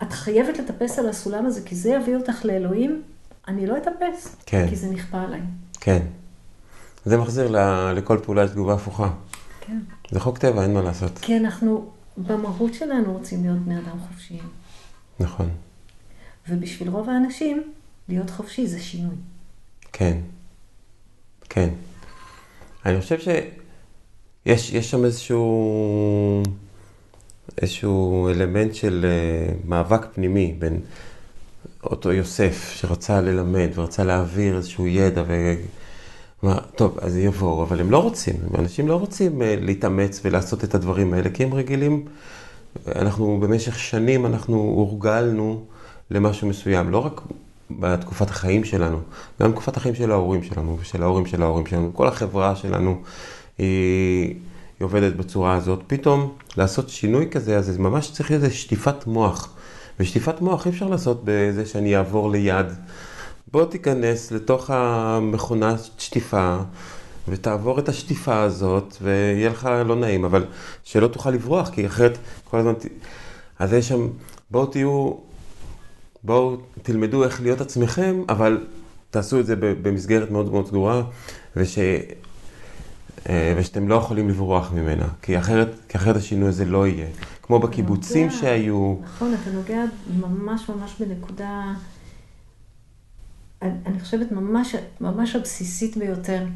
את חייבת לטפס על הסולם הזה, כי זה יביא אותך לאלוהים, אני לא אטפס, כן. כי זה נכפה עליי. כן. זה מחזיר ל- לכל פעולה תגובה הפוכה. כן. זה חוק טבע, אין מה לעשות. כי אנחנו, במהות שלנו רוצים להיות בני אדם חופשיים. נכון. ובשביל רוב האנשים, להיות חופשי זה שינוי. כן. כן. אני חושב שיש יש שם איזשהו, איזשהו אלמנט של uh, מאבק פנימי בין אותו יוסף שרצה ללמד ורצה להעביר איזשהו ידע ו... מה, טוב, אז יבואו, אבל הם לא רוצים, אנשים לא רוצים uh, להתאמץ ולעשות את הדברים האלה, כי הם רגילים, אנחנו במשך שנים, אנחנו הורגלנו למשהו מסוים, לא רק בתקופת החיים שלנו, גם בתקופת החיים של ההורים שלנו ושל ההורים של ההורים שלנו, כל החברה שלנו היא, היא עובדת בצורה הזאת. פתאום לעשות שינוי כזה, אז זה ממש צריך איזו שטיפת מוח. ושטיפת מוח אי אפשר לעשות בזה שאני אעבור ליד. בוא תיכנס לתוך המכונת שטיפה ותעבור את השטיפה הזאת ויהיה לך לא נעים, אבל שלא תוכל לברוח, כי אחרת כל הזמן... אז יש שם, בואו תהיו בואו תלמדו איך להיות עצמכם, אבל תעשו את זה במסגרת מאוד מאוד סגורה, וש... אה, ושאתם לא יכולים לברוח ממנה, כי אחרת, כי אחרת השינוי הזה לא יהיה. כמו בקיבוצים נוגע, שהיו. נכון, אתה נוגע ממש ממש בנקודה, אני חושבת ממש, ממש הבסיסית ביותר.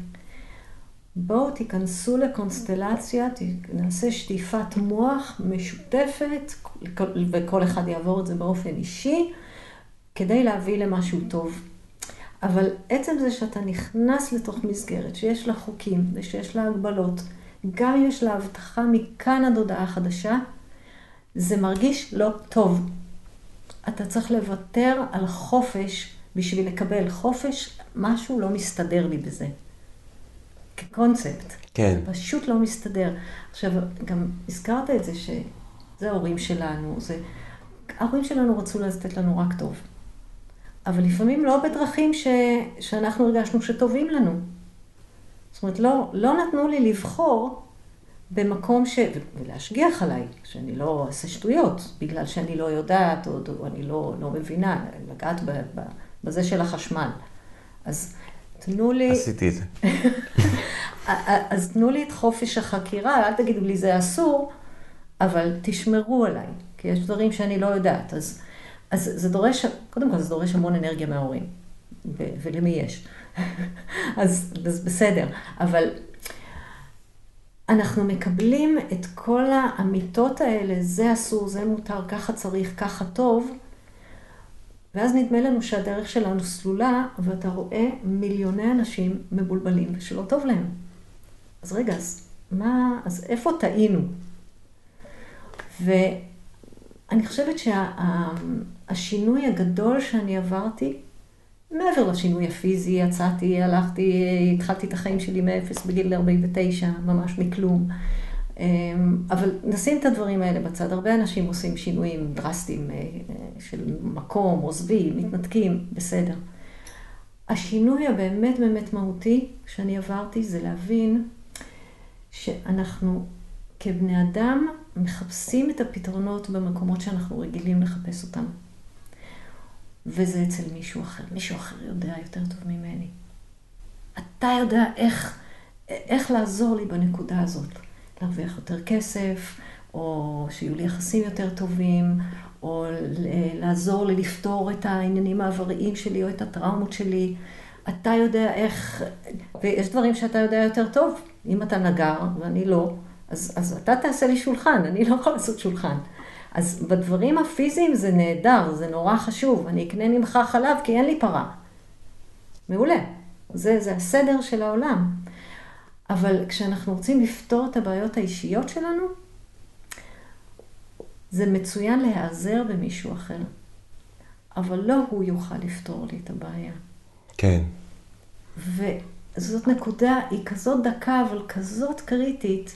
בואו תיכנסו לקונסטלציה, נעשה שטיפת מוח משותפת, וכל אחד יעבור את זה באופן אישי. כדי להביא למשהו טוב. אבל עצם זה שאתה נכנס לתוך מסגרת שיש לה חוקים ושיש לה הגבלות, גם אם יש לה הבטחה מכאן עד הודעה חדשה, זה מרגיש לא טוב. אתה צריך לוותר על חופש בשביל לקבל חופש, משהו לא מסתדר לי בזה. כקונספט. כן. זה פשוט לא מסתדר. עכשיו, גם הזכרת את זה שזה ההורים שלנו, זה... ההורים שלנו רצו לתת לנו רק טוב. אבל לפעמים לא בדרכים ש... שאנחנו הרגשנו שטובים לנו. זאת אומרת, לא, לא נתנו לי לבחור במקום ש... ולהשגיח עליי, שאני לא אעשה שטויות, בגלל שאני לא יודעת, או, או אני לא, לא מבינה, לגעת ב, ב, בזה של החשמל. אז תנו לי... עשיתי את זה. אז תנו לי את חופש החקירה, אל תגידו לי זה אסור, אבל תשמרו עליי, כי יש דברים שאני לא יודעת. אז... אז זה דורש, קודם כל זה דורש המון אנרגיה מההורים, ולמי יש. אז, אז בסדר, אבל אנחנו מקבלים את כל האמיתות האלה, זה אסור, זה מותר, ככה צריך, ככה טוב, ואז נדמה לנו שהדרך שלנו סלולה, ואתה רואה מיליוני אנשים מבולבלים ושלא טוב להם. אז רגע, אז מה, אז איפה טעינו? ואני חושבת שה... השינוי הגדול שאני עברתי, מעבר לשינוי הפיזי, יצאתי, הלכתי, התחלתי את החיים שלי מאפס בגיל 49, ממש מכלום. אבל נשים את הדברים האלה בצד. הרבה אנשים עושים שינויים דרסטיים של מקום, עוזבים, מתנתקים, בסדר. השינוי הבאמת באמת מהותי שאני עברתי זה להבין שאנחנו כבני אדם מחפשים את הפתרונות במקומות שאנחנו רגילים לחפש אותם. וזה אצל מישהו אחר. מישהו אחר יודע יותר טוב ממני. אתה יודע איך, איך לעזור לי בנקודה הזאת. להרוויח יותר כסף, או שיהיו לי יחסים יותר טובים, או לעזור לי לפתור את העניינים העבריים שלי או את הטראומות שלי. אתה יודע איך, ויש דברים שאתה יודע יותר טוב. אם אתה נגר ואני לא, אז, אז אתה תעשה לי שולחן, אני לא יכול לעשות שולחן. אז בדברים הפיזיים זה נהדר, זה נורא חשוב. אני אקנה ממך חלב כי אין לי פרה. מעולה. זה, זה הסדר של העולם. אבל כשאנחנו רוצים לפתור את הבעיות האישיות שלנו, זה מצוין להיעזר במישהו אחר. אבל לא הוא יוכל לפתור לי את הבעיה. כן. וזאת נקודה, היא כזאת דקה, אבל כזאת קריטית.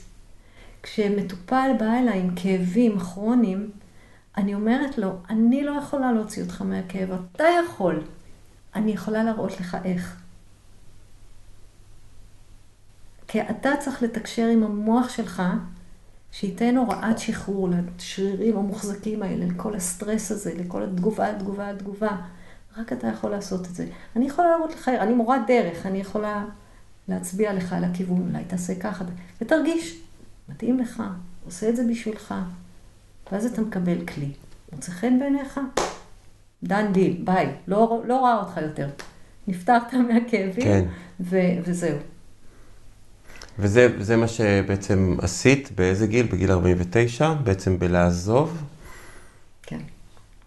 כשמטופל בא אליי עם כאבים כרוניים, אני אומרת לו, אני לא יכולה להוציא אותך מהכאב, אתה יכול. אני יכולה להראות לך איך. כי אתה צריך לתקשר עם המוח שלך, שייתן הוראת שחרור לשרירים המוחזקים האלה, לכל הסטרס הזה, לכל התגובה, התגובה, התגובה. רק אתה יכול לעשות את זה. אני יכולה להראות לך, אני מורת דרך, אני יכולה להצביע לך על הכיוון, אולי תעשה ככה, ותרגיש, מתאים לך, עושה את זה בשבילך, ואז אתה מקבל כלי. מוצא חן בעיניך? done deal, ביי, לא, לא רואה אותך יותר. נפטרת מהכאבים, כן. ו- וזהו. וזה מה שבעצם עשית, באיזה גיל? בגיל 49? בעצם בלעזוב? כן,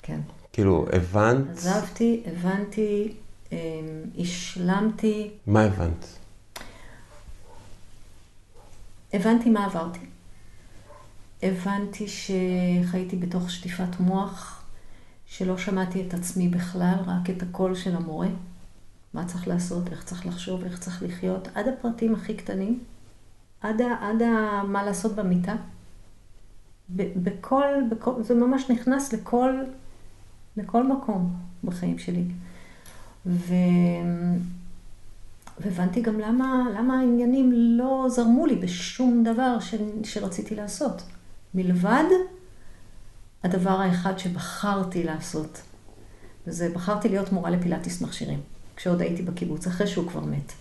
כן. כאילו, הבנת? עזבתי, הבנתי, אמ, השלמתי. מה הבנת? הבנתי מה עברתי. הבנתי שחייתי בתוך שטיפת מוח, שלא שמעתי את עצמי בכלל, רק את הקול של המורה. מה צריך לעשות, איך צריך לחשוב, איך צריך לחיות, עד הפרטים הכי קטנים, עד, ה, עד ה, מה לעשות במיטה. בכל, בכל, זה ממש נכנס לכל, לכל מקום בחיים שלי. ו... והבנתי גם למה, למה העניינים לא זרמו לי בשום דבר ש, שרציתי לעשות. מלבד הדבר האחד שבחרתי לעשות, וזה בחרתי להיות מורה לפילאטיס מכשירים, כשעוד הייתי בקיבוץ, אחרי שהוא כבר מת.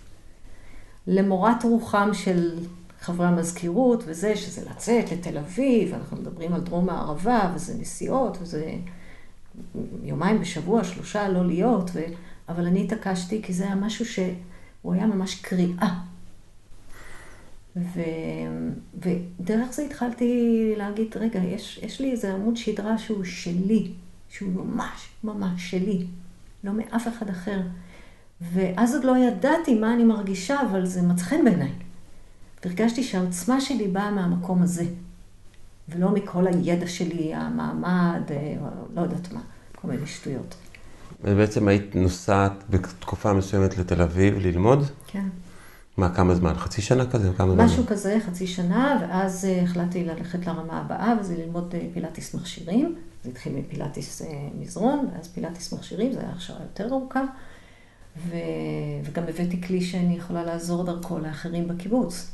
למורת רוחם של חברי המזכירות וזה, שזה לצאת לתל אביב, אנחנו מדברים על דרום הערבה, וזה נסיעות, וזה יומיים בשבוע, שלושה לא להיות, ו... אבל אני התעקשתי כי זה היה משהו שהוא היה ממש קריאה. ו... ודרך זה התחלתי להגיד, רגע, יש, יש לי איזה עמוד שדרה שהוא שלי, שהוא ממש ממש שלי, לא מאף אחד אחר. ואז עוד לא ידעתי מה אני מרגישה, אבל זה מצא חן בעיניי. והרגשתי שהעוצמה שלי באה מהמקום הזה, ולא מכל הידע שלי, המעמד, אה, לא יודעת מה, כל מיני שטויות. ובעצם היית נוסעת בתקופה מסוימת לתל אביב ללמוד? כן. מה, כמה זמן? חצי שנה כזה? כמה זמן? משהו כזה, חצי שנה, ואז אה, החלטתי ללכת לרמה הבאה, וזה ללמוד אה, פילאטיס מכשירים. זה התחיל מפילאטיס מזרון, ואז פילאטיס מכשירים, זו הייתה הכשרה יותר ארוכה. ו... וגם הבאתי כלי שאני יכולה לעזור דרכו לאחרים בקיבוץ.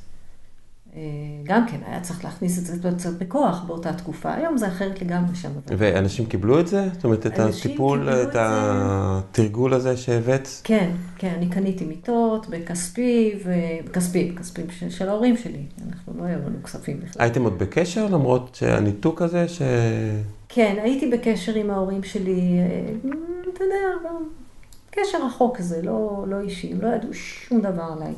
אה, גם כן, היה צריך להכניס את זה קצת בכוח באותה תקופה, היום זה אחרת לגמרי שם. ואנשים קיבלו את זה? זאת אומרת, את הטיפול, את, התרגול הזה שהבאת? כן, כן, אני קניתי מיטות בכספי, וכספי, בכספים של, של ההורים שלי, אנחנו לא היו לנו כספים בכלל. הייתם עוד בקשר למרות שהניתוק הזה ש... כן, הייתי בקשר עם ההורים שלי, אה, אתה יודע, קשר רחוק כזה, לא, לא אישי, הם לא ידעו שום דבר עליי.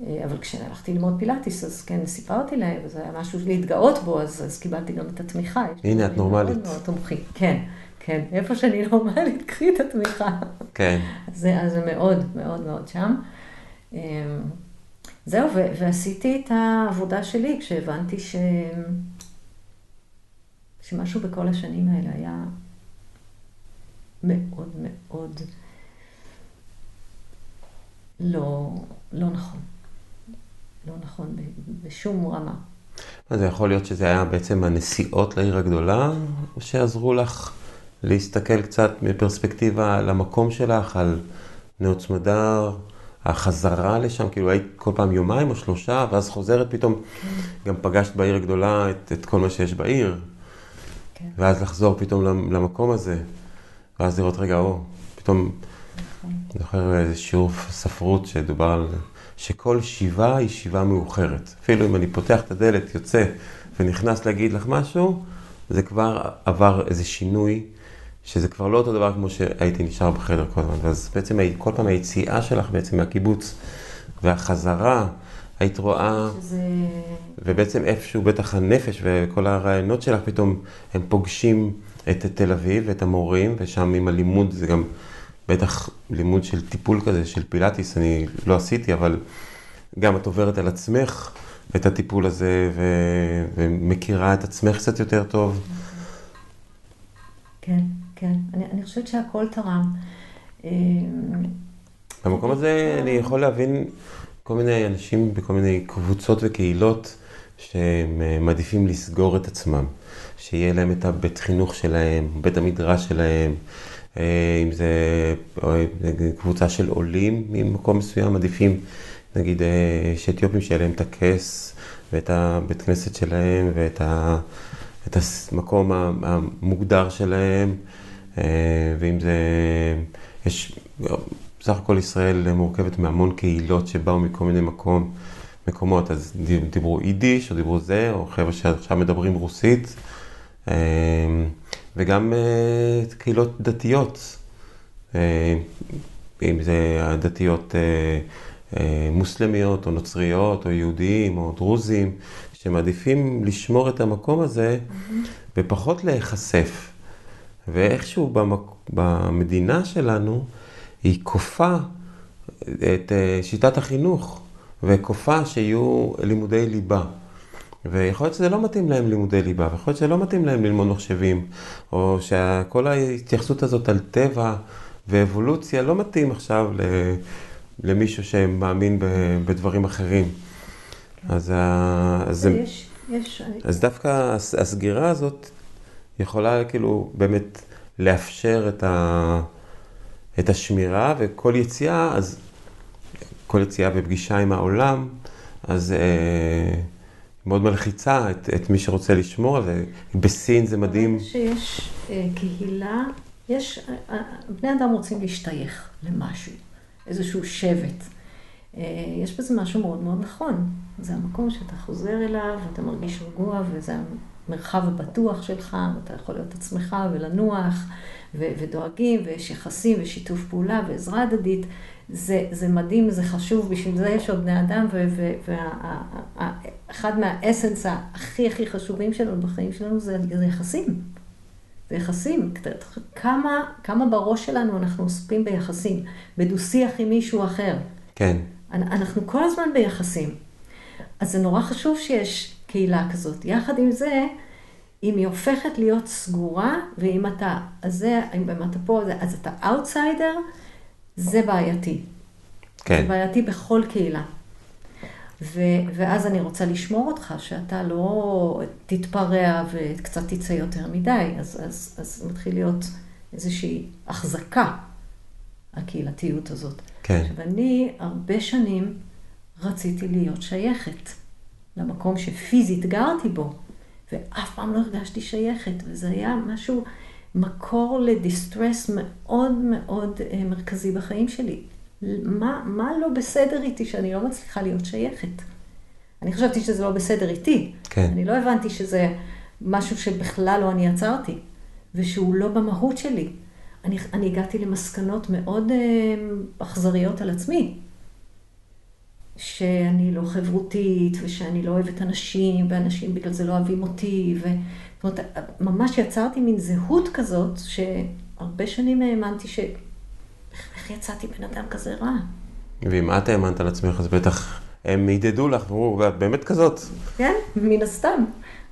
אה, אבל כשהלכתי ללמוד פילאטיס, אז כן, סיפרתי להם, וזה היה משהו להתגאות בו, אז, אז קיבלתי גם את התמיכה. הנה, את נורמלית. מאוד מאוד תומכים, כן, כן. איפה שאני נורמלית, קחי את התמיכה. כן. זה, אז זה מאוד, מאוד מאוד שם. אמ, זהו, ו- ועשיתי את העבודה שלי כשהבנתי ש... שמשהו בכל השנים האלה היה מאוד מאוד לא, לא נכון. לא נכון בשום רמה. אז זה יכול להיות שזה היה בעצם הנסיעות לעיר הגדולה, שעזרו לך להסתכל קצת מפרספקטיבה על המקום שלך, על נאות סמדר, החזרה לשם, כאילו היית כל פעם יומיים או שלושה, ואז חוזרת פתאום, כן. גם פגשת בעיר הגדולה את, את כל מה שיש בעיר, כן. ואז לחזור פתאום למקום הזה, ואז לראות רגע, או, פתאום, נכון. אני זוכר איזה שיעור ספרות שדובר על שכל שיבה היא שיבה מאוחרת. אפילו אם אני פותח את הדלת, יוצא ונכנס להגיד לך משהו, זה כבר עבר איזה שינוי, שזה כבר לא אותו דבר כמו שהייתי נשאר בחדר כל הזמן. אז בעצם כל פעם היציאה שלך בעצם מהקיבוץ והחזרה, היית רואה, שזה... ובעצם איפשהו בטח הנפש וכל הרעיונות שלך פתאום הם פוגשים את תל אביב, את המורים, ושם עם הלימוד זה גם בטח לימוד של טיפול כזה, של פילאטיס, אני לא עשיתי, אבל גם את עוברת על עצמך את הטיפול הזה, ו... ומכירה את עצמך קצת יותר טוב. כן, כן. אני, אני חושבת שהכל תרם. אה, במקום הזה אני יכול להבין כל מיני אנשים בכל מיני קבוצות וקהילות שהם אה, מעדיפים לסגור את עצמם, שיהיה להם את הבית חינוך שלהם, בית המדרש שלהם, אה, אם זה קבוצה של עולים ממקום מסוים, עדיפים נגיד אה, שאתיופים שיהיה להם את הכס ואת הבית כנסת שלהם ואת ה, את המקום המוגדר שלהם, אה, ואם זה, יש, בסך הכל ישראל מורכבת מהמון קהילות שבאו מכל מיני מקום, מקומות, אז דיברו יידיש או דיברו זה, או חבר'ה שעכשיו מדברים רוסית. וגם uh, קהילות דתיות, uh, אם זה הדתיות uh, מוסלמיות או נוצריות או יהודיים או דרוזים, שמעדיפים לשמור את המקום הזה. ופחות להיחשף. ואיכשהו במק... במדינה שלנו היא כופה את שיטת החינוך וכופה שיהיו לימודי ליבה. ויכול להיות שזה לא מתאים להם לימודי ליבה, ויכול להיות שזה לא מתאים להם ללמוד מחשבים, או שכל ההתייחסות הזאת על טבע ואבולוציה לא מתאים עכשיו למישהו שמאמין בדברים אחרים. אז, אז, יש, יש... אז דווקא הסגירה הזאת יכולה כאילו באמת לאפשר את, ה, את השמירה, וכל יציאה, אז כל יציאה ופגישה עם העולם, אז... אה, מאוד מלחיצה את, את מי שרוצה לשמור על זה. בסין זה מדהים. שיש אה, קהילה, יש, אה, אה, בני אדם רוצים להשתייך למשהו, איזשהו שבט. יש בזה משהו מאוד מאוד נכון. זה המקום שאתה חוזר אליו, ואתה מרגיש רגוע, וזה המרחב הבטוח שלך, ואתה יכול להיות עצמך ולנוח, ו- ודואגים, ויש יחסים ושיתוף פעולה ועזרה הדדית. זה, זה מדהים, זה חשוב, בשביל זה יש עוד בני אדם, ואחד מהאסנס הכי הכי חשובים שלנו בחיים שלנו זה, זה יחסים. זה יחסים. כמה, כמה בראש שלנו אנחנו עוסקים ביחסים, בדו-שיח עם מישהו אחר. כן. אנחנו כל הזמן ביחסים. אז זה נורא חשוב שיש קהילה כזאת. יחד עם זה, אם היא הופכת להיות סגורה, ואם אתה, אז זה, אם אתה פה, אז אתה אאוטסיידר, זה בעייתי. כן. זה בעייתי בכל קהילה. ו, ואז אני רוצה לשמור אותך, שאתה לא תתפרע וקצת תצא יותר מדי, אז, אז, אז מתחיל להיות איזושהי החזקה, הקהילתיות הזאת. כן. עכשיו, אני הרבה שנים רציתי להיות שייכת למקום שפיזית גרתי בו, ואף פעם לא הרגשתי שייכת, וזה היה משהו... מקור לדיסטרס מאוד מאוד אה, מרכזי בחיים שלי. מה, מה לא בסדר איתי שאני לא מצליחה להיות שייכת? אני חשבתי שזה לא בסדר איתי. כן. אני לא הבנתי שזה משהו שבכלל לא אני יצרתי, ושהוא לא במהות שלי. אני, אני הגעתי למסקנות מאוד uh, אכזריות על עצמי. שאני לא חברותית, ושאני לא אוהבת אנשים, ואנשים בגלל זה לא אוהבים אותי, ו... זאת אומרת, ממש יצרתי מין זהות כזאת, שהרבה שנים האמנתי ש... איך יצאתי בן אדם כזה רע? ואם את האמנת על עצמך, אז בטח הם ידדו לך, ואמרו, ואת באמת כזאת. כן, מן הסתם.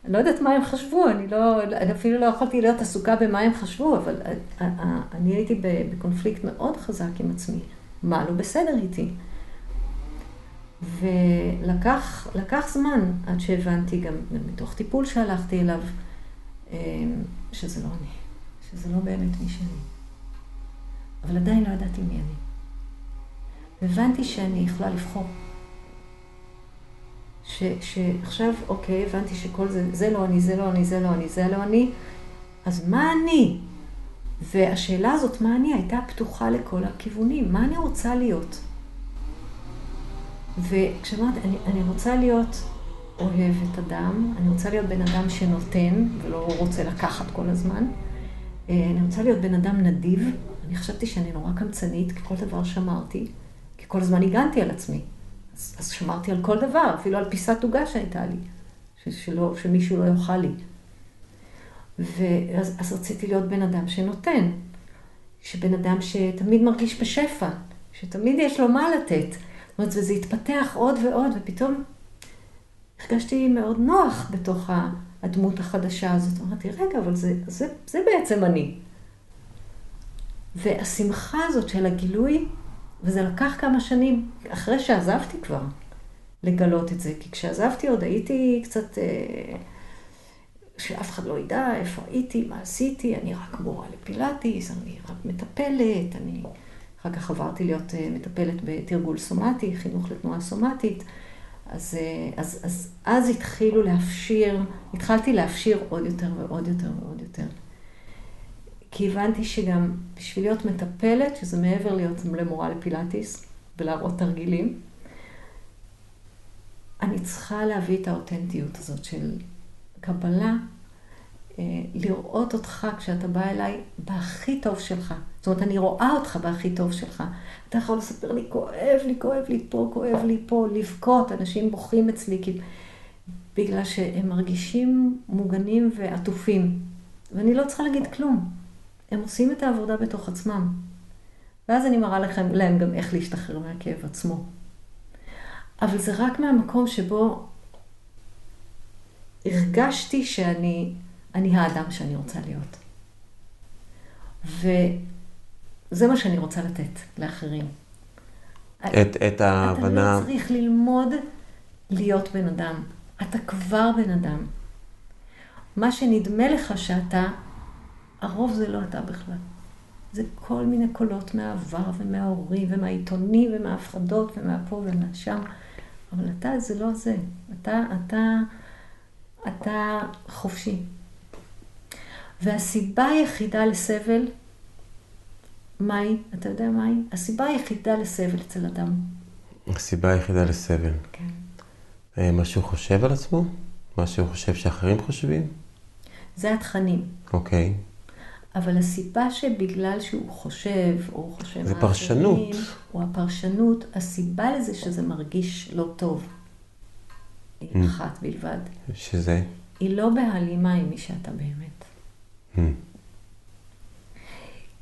אני לא יודעת מה הם חשבו, אני לא, אני אפילו לא יכולתי להיות עסוקה במה הם חשבו, אבל אני הייתי בקונפליקט מאוד חזק עם עצמי. מה לא בסדר איתי? ולקח לקח זמן עד שהבנתי גם מתוך טיפול שהלכתי אליו, אה, שזה לא אני, שזה לא באמת מי שאני. אבל עדיין לא ידעתי מי אני. הבנתי שאני יכולה לבחור. ש, שעכשיו, אוקיי, הבנתי שכל זה, זה לא אני, זה לא אני, זה לא אני, זה לא אני, אז מה אני? והשאלה הזאת, מה אני, הייתה פתוחה לכל הכיוונים. מה אני רוצה להיות? וכשאמרתי, אני, אני רוצה להיות אוהבת אדם, אני רוצה להיות בן אדם שנותן ולא רוצה לקחת כל הזמן. אה, אני רוצה להיות בן אדם נדיב. אני חשבתי שאני נורא קמצנית, כי כל דבר שמרתי, כי כל הזמן הגנתי על עצמי. אז, אז שמרתי על כל דבר, אפילו על פיסת עוגה שהייתה לי, שלא, שמישהו לא יאכל לי. ואז אז רציתי להיות בן אדם שנותן, שבן אדם שתמיד מרגיש בשפע, שתמיד יש לו מה לתת. אומרת, וזה התפתח עוד ועוד, ופתאום הרגשתי מאוד נוח בתוך הדמות החדשה הזאת. אמרתי, רגע, אבל זה, זה, זה בעצם אני. והשמחה הזאת של הגילוי, וזה לקח כמה שנים אחרי שעזבתי כבר לגלות את זה, כי כשעזבתי עוד הייתי קצת... אה, שאף אחד לא ידע איפה הייתי, מה עשיתי, אני רק מורה לפילאטיס, אני רק מטפלת, אני אחר כך עברתי להיות אה, מטפלת בתרגול סומטי, חינוך לתנועה סומטית. אז, אה, אז, אז, אז התחילו להפשיר, התחלתי להפשיר עוד יותר ועוד יותר ועוד יותר. כי הבנתי שגם בשביל להיות מטפלת, שזה מעבר להיות למורה לפילאטיס ולהראות תרגילים, אני צריכה להביא את האותנטיות הזאת של קבלה, אה, לראות אותך כשאתה בא אליי בהכי טוב שלך. זאת אומרת, אני רואה אותך בהכי טוב שלך. אתה יכול לספר לי, כואב לי, כואב לי פה, כואב לי פה, לבכות, אנשים בוכים אצלי, כי... בגלל שהם מרגישים מוגנים ועטופים. ואני לא צריכה להגיד כלום. הם עושים את העבודה בתוך עצמם. ואז אני מראה לכם, להם גם איך להשתחרר מהכאב עצמו. אבל זה רק מהמקום שבו הרגשתי שאני אני האדם שאני רוצה להיות. וזה מה שאני רוצה לתת לאחרים. את, את ההבנה... אתה לא צריך ללמוד להיות בן אדם. אתה כבר בן אדם. מה שנדמה לך שאתה, הרוב זה לא אתה בכלל. זה כל מיני קולות מהעבר ומההורים ומהעיתונים ומההפחדות ומהפה ומהשם. אבל אתה זה לא זה. אתה, אתה, אתה חופשי. והסיבה היחידה לסבל, מהי? אתה יודע מהי? הסיבה היחידה לסבל אצל אדם. הסיבה היחידה לסבל. כן. אה, מה שהוא חושב על עצמו? מה שהוא חושב שאחרים חושבים? זה התכנים. אוקיי. אבל הסיבה שבגלל שהוא חושב, או חושב זה פרשנות. או הפרשנות, הסיבה לזה שזה מרגיש לא טוב. היא mm. אחת בלבד. שזה? היא לא בהלימה עם מי שאתה באמת. Mm.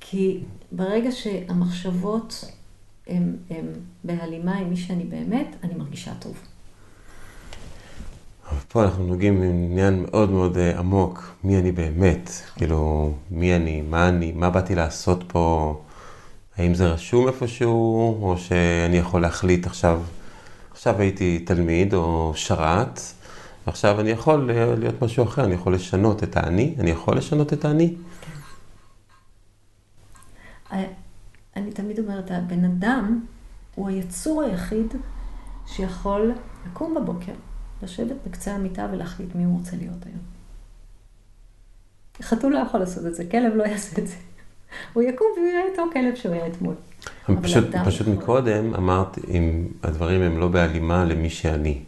כי ברגע שהמחשבות הן בהלימה עם מי שאני באמת, אני מרגישה טוב. אבל פה אנחנו נוגעים בעניין מאוד מאוד אה, עמוק, מי אני באמת, כאילו, מי אני, מה אני, מה באתי לעשות פה, האם זה רשום איפשהו, או שאני יכול להחליט עכשיו, עכשיו הייתי תלמיד או שרת, ועכשיו אני יכול להיות משהו אחר, אני יכול לשנות את האני, אני יכול לשנות את האני. אני תמיד אומרת, הבן אדם הוא היצור היחיד שיכול לקום בבוקר, לשבת בקצה המיטה ולהחליט מי הוא רוצה להיות היום. חתול לא יכול לעשות את זה, כלב לא יעשה את זה. הוא יקום והוא יראה אותו כלב שהוא היה אתמול. פשוט, פשוט מקודם אמרת, אם הדברים הם לא בהלימה למי שאני.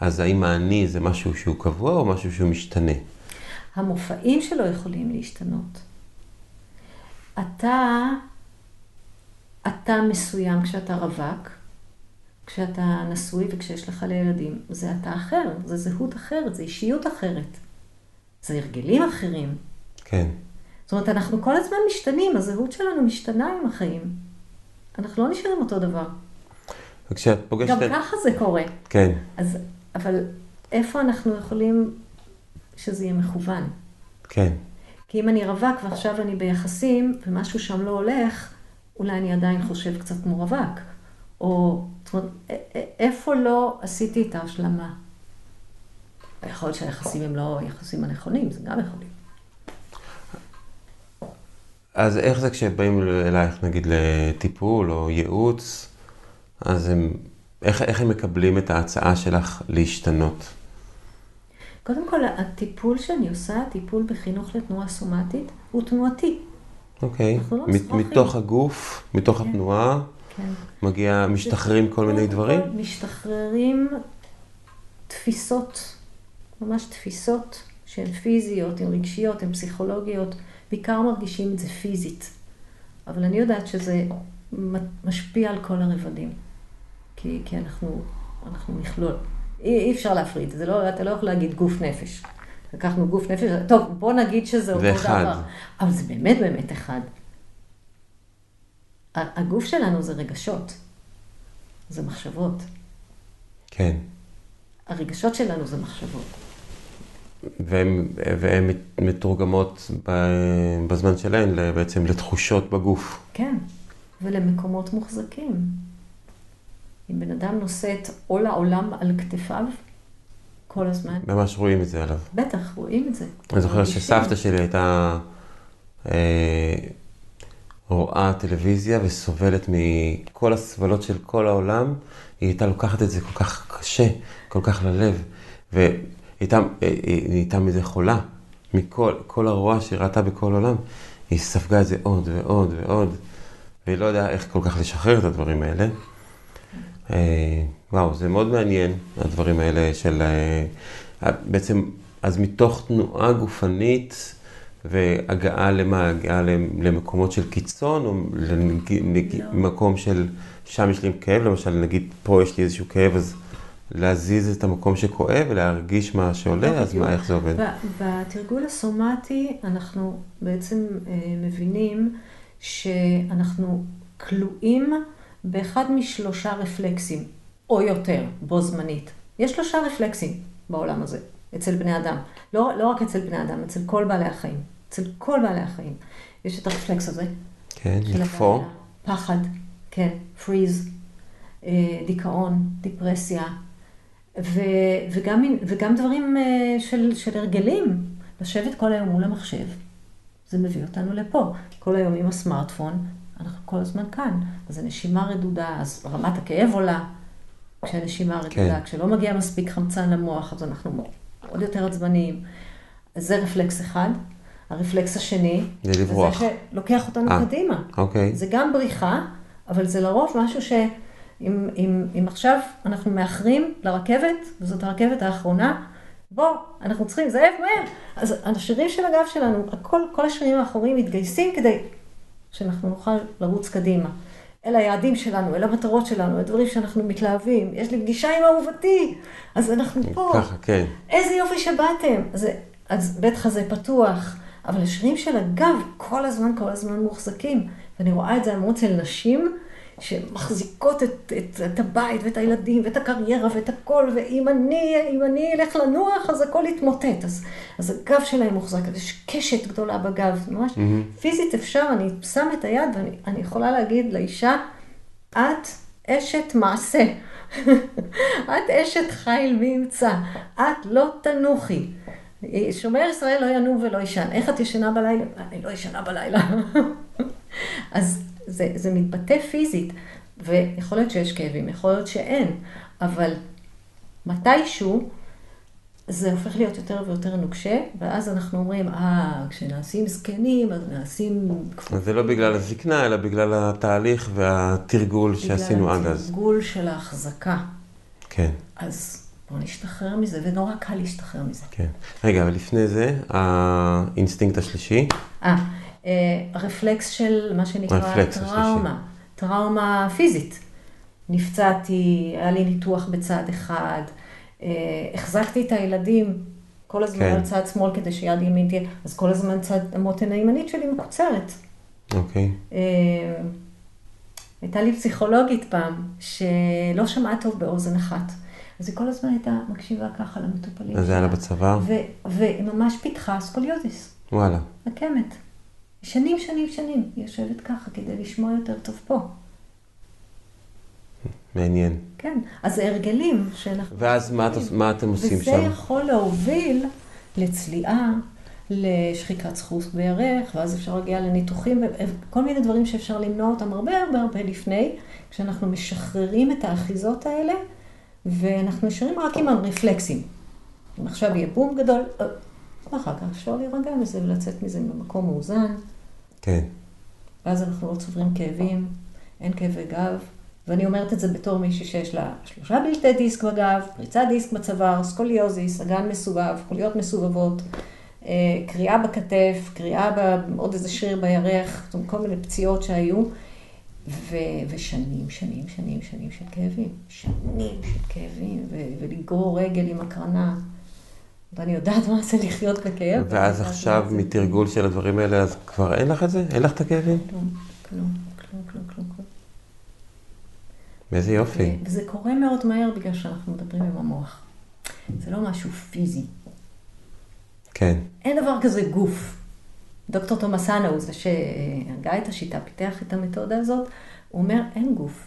אז האם האני זה משהו שהוא קבוע או משהו שהוא משתנה? המופעים שלו יכולים להשתנות. אתה, אתה מסוים כשאתה רווק, כשאתה נשוי וכשיש לך לילדים, זה אתה אחר, זה זהות אחרת, זה אישיות אחרת. זה הרגלים אחרים. כן. זאת אומרת, אנחנו כל הזמן משתנים, הזהות שלנו משתנה עם החיים. אנחנו לא נשארים אותו דבר. וכשאת פוגשת... גם ככה זה קורה. כן. אז אבל איפה אנחנו יכולים שזה יהיה מכוון? כן. כי אם אני רווק ועכשיו אני ביחסים ומשהו שם לא הולך, אולי אני עדיין חושב קצת כמו רווק. או, זאת אומרת, איפה לא עשיתי את ההשלמה? יכול להיות שהיחסים הם לא היחסים הנכונים, זה גם יכול להיות. אז איך זה כשבאים אלייך, נגיד, לטיפול או ייעוץ, אז הם, איך, איך הם מקבלים את ההצעה שלך להשתנות? קודם כל, הטיפול שאני עושה, טיפול בחינוך לתנועה סומטית, הוא תנועתי. אוקיי. לא מתוך הגוף, מתוך כן. התנועה, כן. מגיע, משתחררים כל מיני דברים? משתחררים תפיסות, ממש תפיסות שהן פיזיות, הן רגשיות, הן פסיכולוגיות. בעיקר מרגישים את זה פיזית. אבל אני יודעת שזה משפיע על כל הרבדים. כי, כי אנחנו, אנחנו מכלול. אי, אי אפשר להפריד, זה לא, אתה לא יכול להגיד גוף נפש. לקחנו גוף נפש, טוב, בוא נגיד שזה אותו דבר. אבל זה באמת באמת אחד. הגוף שלנו זה רגשות, זה מחשבות. כן. הרגשות שלנו זה מחשבות. והן מתורגמות בזמן שלהן בעצם לתחושות בגוף. כן, ולמקומות מוחזקים. אם בן אדם נושא את עול העולם על כתפיו, כל הזמן. ממש רואים את זה עליו. בטח, רואים את זה. אני זוכר שסבתא שלי הייתה אה, רואה טלוויזיה וסובלת מכל הסבלות של כל העולם, היא הייתה לוקחת את זה כל כך קשה, כל כך ללב. ו... הייתה, הייתה מזה חולה, מכל כל הרוע שהיא ראתה בכל עולם, היא ספגה את זה עוד ועוד ועוד, והיא לא יודעה איך כל כך לשחרר את הדברים האלה. אה, וואו, זה מאוד מעניין, הדברים האלה של... אה, בעצם, אז מתוך תנועה גופנית והגעה למה? הגעה למקומות של קיצון, או למקום לא. של שם יש לי כאב, למשל, נגיד פה יש לי איזשהו כאב, אז להזיז את המקום שכואב ולהרגיש מה שעולה, לא אז מה, איך זה עובד? בתרגול הסומטי אנחנו בעצם אה, מבינים שאנחנו כלואים באחד משלושה רפלקסים, או יותר, בו זמנית. יש שלושה רפלקסים בעולם הזה, אצל בני אדם. לא, לא רק אצל בני אדם, אצל כל בעלי החיים. אצל כל בעלי החיים. יש את הרפלקס הזה. כן, לקפוא. פחד, כן, פריז, אה, דיכאון, דיפרסיה, ו, וגם, וגם דברים אה, של, של הרגלים, לשבת כל היום מול המחשב, זה מביא אותנו לפה. כל היום עם הסמארטפון, אנחנו כל הזמן כאן. אז הנשימה רדודה, אז רמת הכאב עולה כשהנשימה רדודה, כן. כשלא מגיע מספיק חמצן למוח, אז אנחנו עוד יותר עצבניים. זה רפלקס אחד. הרפלקס השני, זה לברוח. זה שלוקח אותנו 아, אה, קדימה. אוקיי. זה גם בריחה, אבל זה לרוב משהו ש... אם, אם, אם עכשיו אנחנו מאחרים לרכבת, וזאת הרכבת האחרונה, בוא, אנחנו צריכים, זאב, מהר. אז השרירים של הגב שלנו, הכל, כל השרירים האחוריים מתגייסים כדי שאנחנו נוכל לרוץ קדימה. אל היעדים שלנו, אל המטרות שלנו, אל דברים שאנחנו מתלהבים. יש לי פגישה עם אהובתי, אז אנחנו פה. ככה, כן. איזה יופי שבאתם. אז, אז בית חזה פתוח, אבל השרירים של הגב כל הזמן, כל הזמן מוחזקים. ואני רואה את זה המון אצל נשים. שמחזיקות את, את, את הבית ואת הילדים ואת הקריירה ואת הכל, ואם אני, אני אלך לנוח, אז הכל יתמוטט. אז, אז הגב שלהם מוחזק, יש קשת גדולה בגב, ממש mm-hmm. פיזית אפשר, אני שם את היד ואני יכולה להגיד לאישה, את אשת מעשה. את אשת חיל מי ימצא, את לא תנוחי. שומר ישראל לא ינום ולא ישן. איך את ישנה בלילה? אני לא ישנה בלילה. אז זה, זה מתבטא פיזית, ויכול להיות שיש כאבים, יכול להיות שאין, אבל מתישהו זה הופך להיות יותר ויותר נוקשה, ואז אנחנו אומרים, אה, כשנעשים זקנים, אז נעשים... אז זה לא בגלל הזקנה, אלא בגלל התהליך והתרגול שעשינו עד אז. בגלל התרגול של ההחזקה. כן. אז בואו נשתחרר מזה, ונורא קל להשתחרר מזה. כן. רגע, אבל לפני זה, האינסטינקט השלישי. אה, רפלקס של מה שנקרא טראומה, טראומה פיזית. נפצעתי, היה לי ניתוח בצד אחד, אה, החזקתי את הילדים כל הזמן כן. על צד שמאל כדי שיד ימין תהיה, אז כל הזמן צד המותן הימנית שלי מקוצרת. אוקיי. אה, הייתה לי פסיכולוגית פעם, שלא שמעה טוב באוזן אחת. אז היא כל הזמן הייתה מקשיבה ככה למטופלים שלה. אז זה היה לה בצבא? והיא ממש פיתחה סקוליוזיס. וואלה. עקמת. שנים, שנים, שנים, היא יושבת ככה כדי לשמוע יותר טוב פה. מעניין. כן, אז זה הרגלים שאנחנו... ואז מה, את- מה אתם עושים וזה שם? יכול להוביל לצליעה, לשחיקת סחוס בירך, ואז אפשר להגיע לניתוחים, וכל מיני דברים שאפשר למנוע אותם הרבה הרבה הרבה לפני, כשאנחנו משחררים את האחיזות האלה, ואנחנו נשארים רק עם הרפלקסים. אם עכשיו יהיה בום גדול, אה, ואחר כך אפשר להירגע מזה ולצאת מזה במקום מאוזן, כן. ואז אנחנו לא צוברים כאבים, אין כאבי גב. ואני אומרת את זה בתור מישהי שיש לה שלושה בלטי דיסק בגב, פריצת דיסק בצוואר, סקוליוזיס, אגן מסובב, חוליות מסובבות, אה, קריעה בכתף, קריעה בעוד איזה שריר בירך, כל מיני פציעות שהיו, ו- ושנים, שנים, שנים, שנים של כאבים. שנים של כאבים, ו- ולגרור רגל עם הקרנה. ואני יודעת מה זה לחיות בכאב. ואז עכשיו. מתרגול של הדברים האלה, אז כבר אין לך את זה? אין לך את הכאבים? כלום, כלום, כלום, כלום, כלום. איזה יופי. וזה קורה מאוד מהר בגלל שאנחנו מדברים עם המוח. זה לא משהו פיזי. כן. אין דבר כזה גוף. דוקטור תומאסנו הוא זה שהגה את השיטה, פיתח את המתודה הזאת, הוא אומר, אין גוף.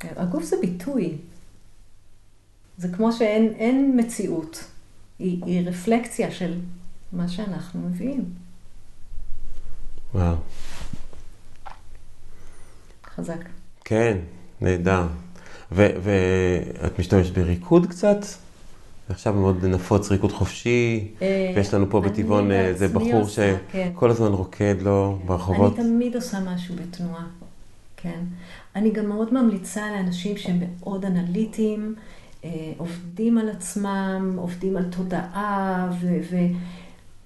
הגוף זה ביטוי. זה כמו שאין אין מציאות. היא, היא רפלקציה של מה שאנחנו מביאים. וואו. חזק. כן, נהדר. ואת משתמשת בריקוד קצת? עכשיו מאוד נפוץ ריקוד חופשי, אה, ויש לנו פה בטבעון אה, איזה בעצמי בחור עושה, כן. שכל הזמן רוקד לו ברחובות. אני תמיד עושה משהו בתנועה, כן. אני גם מאוד ממליצה לאנשים שהם מאוד אנליטיים, אה, עובדים על עצמם, עובדים על תודעה,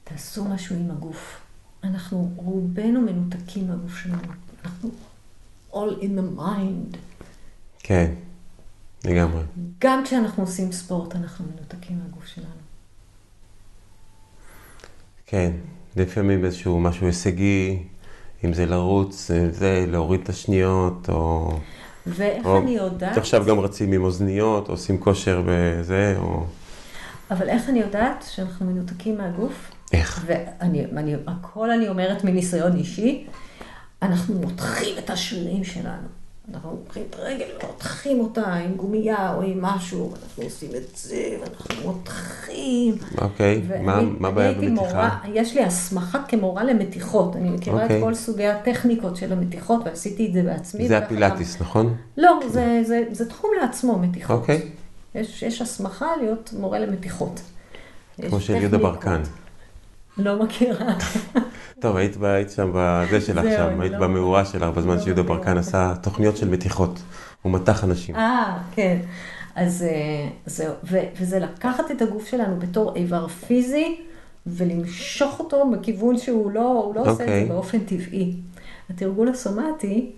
ותעשו משהו עם הגוף. אנחנו רובנו מנותקים מהגוף שלנו. אנחנו all in the mind. כן, לגמרי. גם כשאנחנו עושים ספורט, אנחנו מנותקים מהגוף שלנו. כן, לפעמים איזשהו משהו הישגי, אם זה לרוץ, אה, זה להוריד את השניות, או... ואיך אני יודעת... עכשיו גם רצים עם אוזניות, או עושים כושר וזה, או... אבל איך אני יודעת שאנחנו מנותקים מהגוף? איך? ואני, אני, הכל אני אומרת מניסיון אישי, אנחנו מותחים את השרירים שלנו. אנחנו לוקחים את הרגל ומותחים אותה עם גומייה או עם משהו, ואנחנו עושים את זה, ואנחנו מותחים. אוקיי, ואני- מה- מה הבעיה במתיחה? מורה, יש לי הסמכה כמורה למתיחות. אני מכירה את אוקיי. כל סוגי הטכניקות של המתיחות, ועשיתי את זה בעצמי. זה וככה גם- הפילאטיס, נכון? לא, זה, זה, זה תחום לעצמו, מתיחות. אוקיי. יש, יש הסמכה להיות מורה למתיחות. כמו של יהודה. ברקן. לא מכירה. טוב, היית היית שם בזה שלך שם, היית לא- במאורה שלך בזמן לא שיהודה. ברקן עשה תוכניות של מתיחות. הוא מתח אנשים. אה, כן. אז אה, זהו, וזה לקחת את הגוף שלנו בתור איבר פיזי, ולמשוך אותו בכיוון שהוא לא, הוא לא עושה את אוקיי. זה באופן טבעי. התרגול הסומטי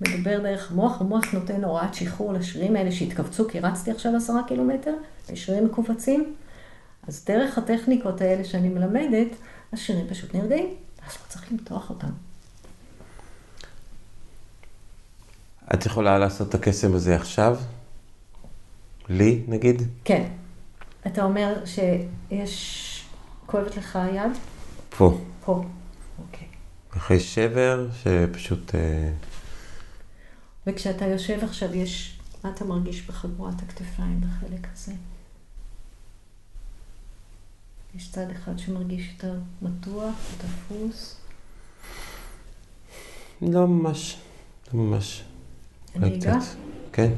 מדבר דרך המוח, המוח נותן הוראת שחרור לשרירים האלה שהתכווצו, כי רצתי עכשיו עשרה קילומטר, השרירים מכווצים. אז דרך הטכניקות האלה שאני מלמדת, השרירים פשוט נרגעים, אז לא צריך למתוח אותם. את יכולה לעשות את הקסם הזה עכשיו? לי, נגיד? כן. אתה אומר שיש... כואבת לך היד? פה. פה. אוקיי. אחרי שבר, שפשוט... אה, וכשאתה יושב עכשיו, יש... מה אתה מרגיש בחגורת הכתפיים בחלק הזה? יש צד אחד שמרגיש יותר מתוח, תפוס. לא ממש. לא ממש. אני אגע? כן.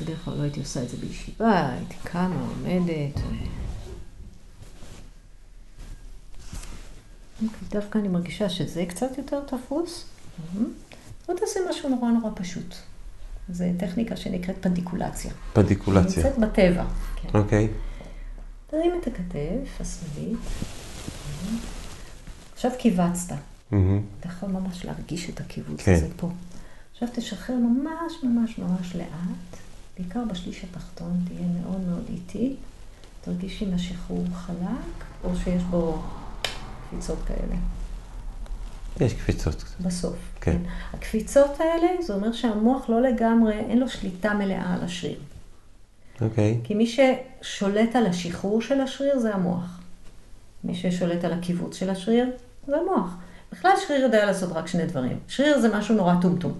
בדרך כלל לא הייתי עושה את זה בישיבה, הייתי קמה, עומדת. אוקיי, דווקא אני מרגישה שזה קצת יותר תפוס. מהמם. בוא תעשה משהו נורא נורא פשוט. זו טכניקה שנקראת פנדיקולציה. פדיקולציה. נמצאת בטבע. כן. אוקיי. תרים את הכתף השמאלית. עכשיו כיווצת. אתה יכול ממש להרגיש את הקיבוץ כן. הזה פה. עכשיו תשחרר ממש ממש ממש לאט, בעיקר בשליש התחתון, תהיה מאוד מאוד איטי. תרגיש אם השחרור חלק, או שיש בו קפיצות כאלה, יש קפיצות. בסוף. כן. הקפיצות האלה, זה אומר שהמוח לא לגמרי, אין לו שליטה מלאה על השריר. אוקיי. כי מי ששולט על השחרור של השריר זה המוח. מי ששולט על הקיבוץ של השריר זה המוח. בכלל שריר יודע לעשות רק שני דברים. שריר זה משהו נורא טומטום.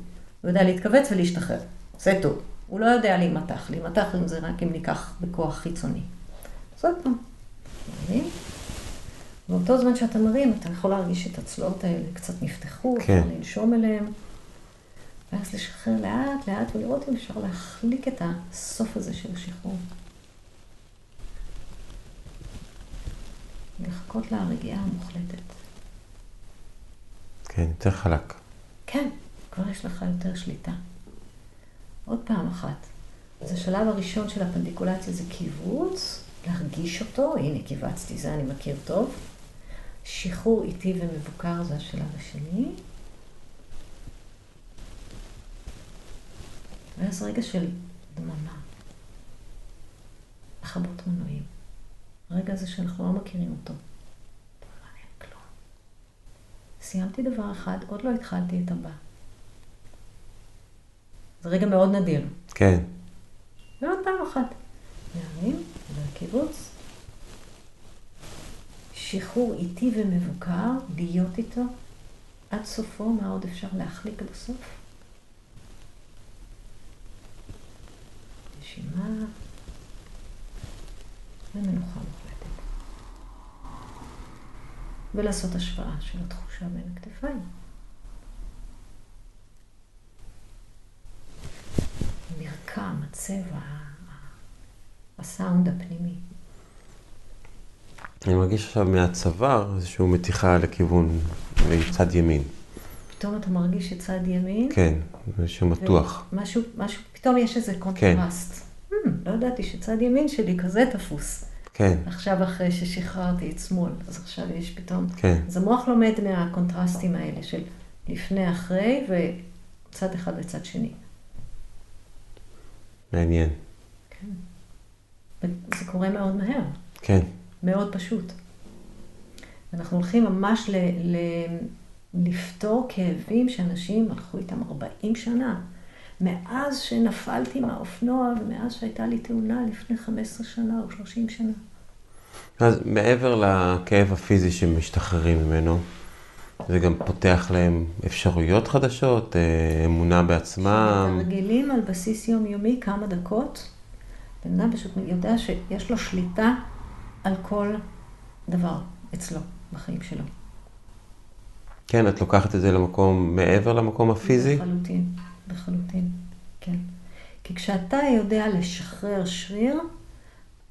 הוא יודע להתכווץ ולהשתחרר. זה טוב. הוא לא יודע להימתח. להימתח אם זה רק אם ניקח בכוח חיצוני. אז עוד פעם. באותו זמן שאתה מרים, אתה יכול להרגיש את הצלעות האלה קצת נפתחו, כן. אפשר לנשום אליהם. ואז לשחרר לאט לאט ולראות אם אפשר להחליק את הסוף הזה של השחרור. ולחכות לרגיעה המוחלטת. כן, יותר חלק. כן, כבר יש לך יותר שליטה. עוד פעם אחת. אז השלב הראשון של הפנדיקולציה זה קיבוץ, להרגיש אותו, הנה קיבצתי, זה אני מכיר טוב. שחרור איטי ומבוקר זה השלב השני. ואז רגע של דממה. לכבות מנועים. הרגע הזה שאנחנו לא מכירים אותו. כלום. סיימתי דבר אחד, עוד לא התחלתי את הבא. זה רגע מאוד נדיר. כן, ועוד פעם אחת. להרים, והקיבוץ. שחרור איטי ומבוקר, להיות איתו עד סופו, מה עוד אפשר להחליק בסוף? נשימה ומנוחה מוחלטת. ולעשות השוואה של התחושה בין הכתפיים. המרקם, הצבע, הסאונד הפנימי. אני מרגיש עכשיו מהצוואר איזושהי מתיחה לכיוון, מצד ימין. פתאום אתה מרגיש שצד ימין, כן, איזשהו מתוח. משהו, משהו, פתאום יש איזה קונטרסט. הממ, לא ידעתי שצד ימין שלי כזה תפוס. כן, עכשיו אחרי ששחררתי את שמאל, אז עכשיו יש פתאום... כן, אז המוח לומד מהקונטרסטים האלה של לפני, אחרי, וצד אחד וצד שני. מעניין. כן. וזה קורה מאוד מהר. כן, מאוד פשוט. אנחנו הולכים ממש ל, ל, לפתור כאבים שאנשים הלכו איתם 40 שנה. מאז שנפלתי מהאופנוע ומאז שהייתה לי תאונה לפני 15 שנה או 30 שנה. אז מעבר לכאב הפיזי שמשתחררים ממנו, זה גם פותח להם אפשרויות חדשות, אה, אמונה בעצמם. תרגילים על בסיס יומיומי כמה דקות. בן אדם פשוט יודע שיש לו שליטה על כל דבר אצלו, בחיים שלו. כן, את לוקחת את זה למקום, מעבר למקום הפיזי? לחלוטין, לחלוטין, כן. כי כשאתה יודע לשחרר שריר,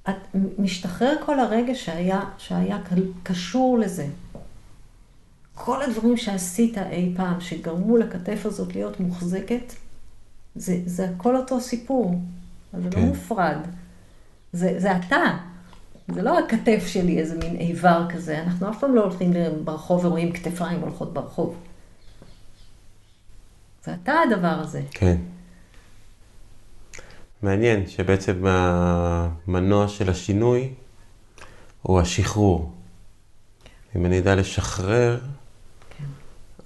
את משתחרר כל הרגש שהיה, שהיה קשור לזה. כל הדברים שעשית אי פעם, שגרמו לכתף הזאת להיות מוחזקת, זה, זה הכל אותו סיפור. זה כן. לא מופרד. זה, זה אתה. זה לא הכתף שלי, איזה מין איבר כזה. אנחנו אף פעם לא הולכים ברחוב ורואים כתפיים הולכות ברחוב. זה אתה הדבר הזה. כן. מעניין שבעצם המנוע של השינוי הוא השחרור. אם אני אדע לשחרר, כן.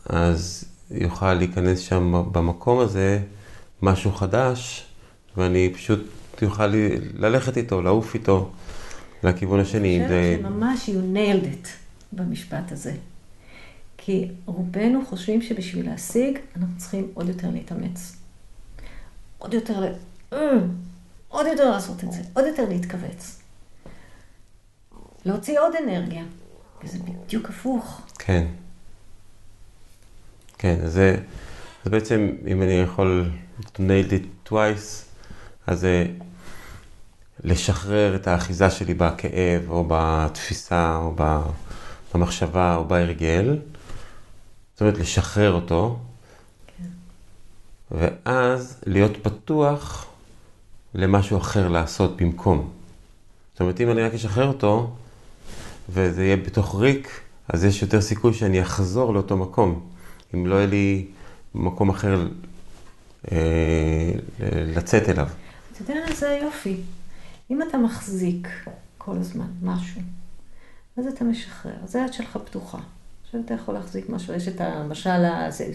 אז יוכל להיכנס שם במקום הזה משהו חדש, ואני פשוט יוכל ללכת איתו, לעוף איתו לכיוון השני. אני זה... חושבת שממש you nailed it במשפט הזה. כי רובנו חושבים שבשביל להשיג, אנחנו צריכים עוד יותר להתאמץ. עוד יותר, ל... אה, עוד יותר לעשות את זה, עוד יותר להתכווץ. להוציא עוד אנרגיה, וזה בדיוק הפוך. כן. כן, אז זה, אז בעצם, אם אני יכול to nail it twice, אז זה לשחרר את האחיזה שלי בכאב, או בתפיסה, או במחשבה, או בהרגל. זאת אומרת, לשחרר אותו, כן. ואז להיות פתוח למשהו אחר לעשות במקום. זאת אומרת, אם אני רק אשחרר אותו, וזה יהיה בתוך ריק, אז יש יותר סיכוי שאני אחזור לאותו מקום. אם לא יהיה לי מקום אחר אה, לצאת אליו. אתה יודע, זה היופי. אם אתה מחזיק כל הזמן משהו, אז אתה משחרר, אז היד שלך פתוחה. עכשיו אתה יכול להחזיק משהו, יש את המשל,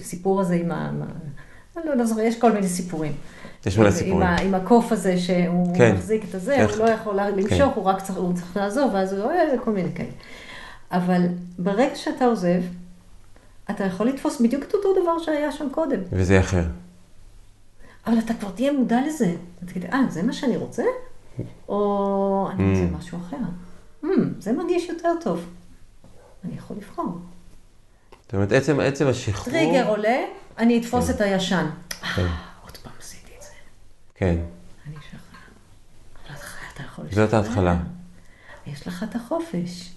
הסיפור הזה עם ה... אני לא, לא זוכר, יש כל מיני סיפורים. יש מלא עם סיפורים. ה- עם הקוף הזה שהוא כן. מחזיק את הזה, איך- הוא לא יכול למשוך, כן. הוא רק צריך, הוא צריך לעזוב, ואז הוא, אה, כל מיני כאלה. אבל ברגע שאתה עוזב, אתה יכול לתפוס בדיוק את אותו דבר שהיה שם קודם. וזה אחר. אבל אתה כבר תהיה מודע לזה. אתה תגיד, אה, זה מה שאני רוצה? או אני רוצה Mm. משהו אחר. Hmm, זה מרגיש יותר טוב. אני יכול לבחור. זאת אומרת, עצם, עצם השחרור... טריגר עולה, אני אתפוס את הישן. כן. אה, עוד פעם עשיתי את זה. כן, אני אשחרר. אבל אתה יכול זאת ההתחלה. יש לך את החופש.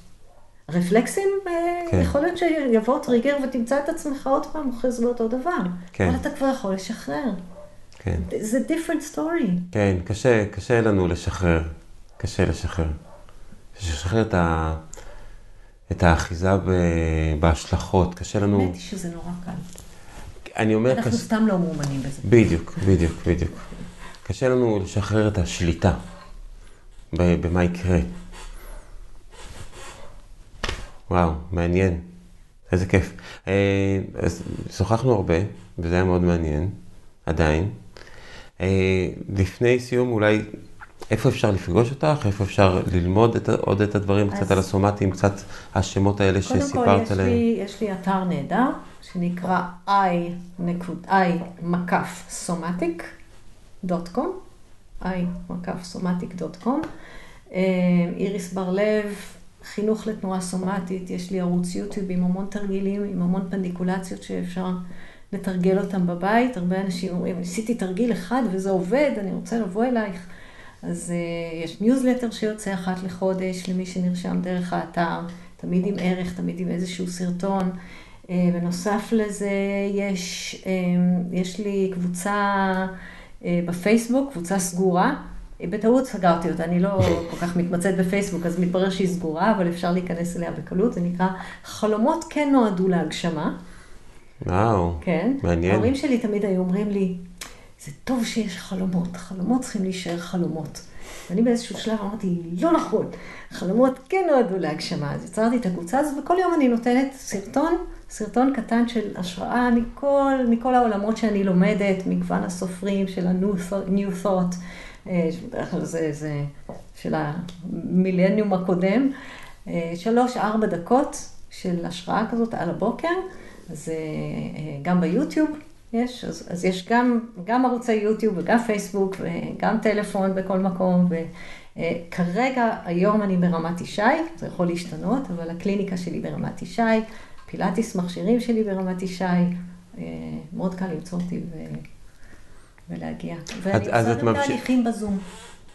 רפלקסים, אה, כן. יכול להיות שיבוא טריגר ותמצא את עצמך עוד פעם אוחז באותו דבר. כן. אבל אתה כבר יכול לשחרר. כן. זה different story. כן, קשה, קשה לנו לשחרר. קשה לשחרר. לשחרר את, ה... את האחיזה ב... בהשלכות. קשה לנו... האמת היא שזה נורא קל. אני אומר... אנחנו קש... סתם לא מאומנים בזה. בדיוק, בדיוק, בדיוק. קשה לנו לשחרר את השליטה במה יקרה. וואו, מעניין. איזה כיף. אה, אז שוחחנו הרבה, וזה היה מאוד מעניין, עדיין. אה, לפני סיום, אולי, איפה אפשר לפגוש אותך? איפה אפשר ללמוד את, עוד את הדברים, קצת אז- על הסומטים, קצת השמות האלה קודם כל, שסיפרת יש עליהם? לי, יש לי אתר נהדר, שנקרא i, נקוד, i מקף somatic dot com, i מקף somatic dot com. אה, איריס בר-לב, חינוך לתנועה סומטית, יש לי ערוץ יוטיוב עם המון תרגילים, עם המון פנדיקולציות שאפשר לתרגל אותם בבית. הרבה אנשים אומרים, ניסיתי תרגיל אחד וזה עובד, אני רוצה לבוא אלייך. אז uh, יש ניוזלטר שיוצא אחת לחודש למי שנרשם דרך האתר, תמיד עם ערך, תמיד עם איזשהו סרטון. Uh, בנוסף לזה, יש, um, יש לי קבוצה uh, בפייסבוק, קבוצה סגורה. בטעות סגרתי אותה, אני לא כל כך מתמצאת בפייסבוק, אז מתברר שהיא סגורה, אבל אפשר להיכנס אליה בקלות, זה נקרא חלומות כן נועדו להגשמה. וואו, כן. מעניין. ההורים שלי תמיד היו אומרים לי, זה טוב שיש חלומות, חלומות צריכים להישאר חלומות. ואני באיזשהו שלב אמרתי, לא נכון, חלומות כן נועדו להגשמה. אז יצרתי את הקבוצה הזאת, וכל יום אני נותנת סרטון, סרטון קטן של השראה מכל, מכל העולמות שאני לומדת, מגוון הסופרים של ה-New Thought, Thought אה, שבדרך כלל זה, זה של המילניום הקודם. אה, שלוש-ארבע דקות של השראה כזאת על הבוקר, אז אה, אה, גם ביוטיוב יש, אז, אז יש גם, גם ערוצי יוטיוב וגם פייסבוק וגם טלפון בכל מקום. וכרגע, היום אני ברמת ישי, זה יכול להשתנות, אבל הקליניקה שלי ברמת ישי, פילאטיס מכשירים שלי ברמת ישי, אה, מאוד קל למצוא אותי ו... ולהגיע. ואני עושה גם ממשיך- תהליכים בזום.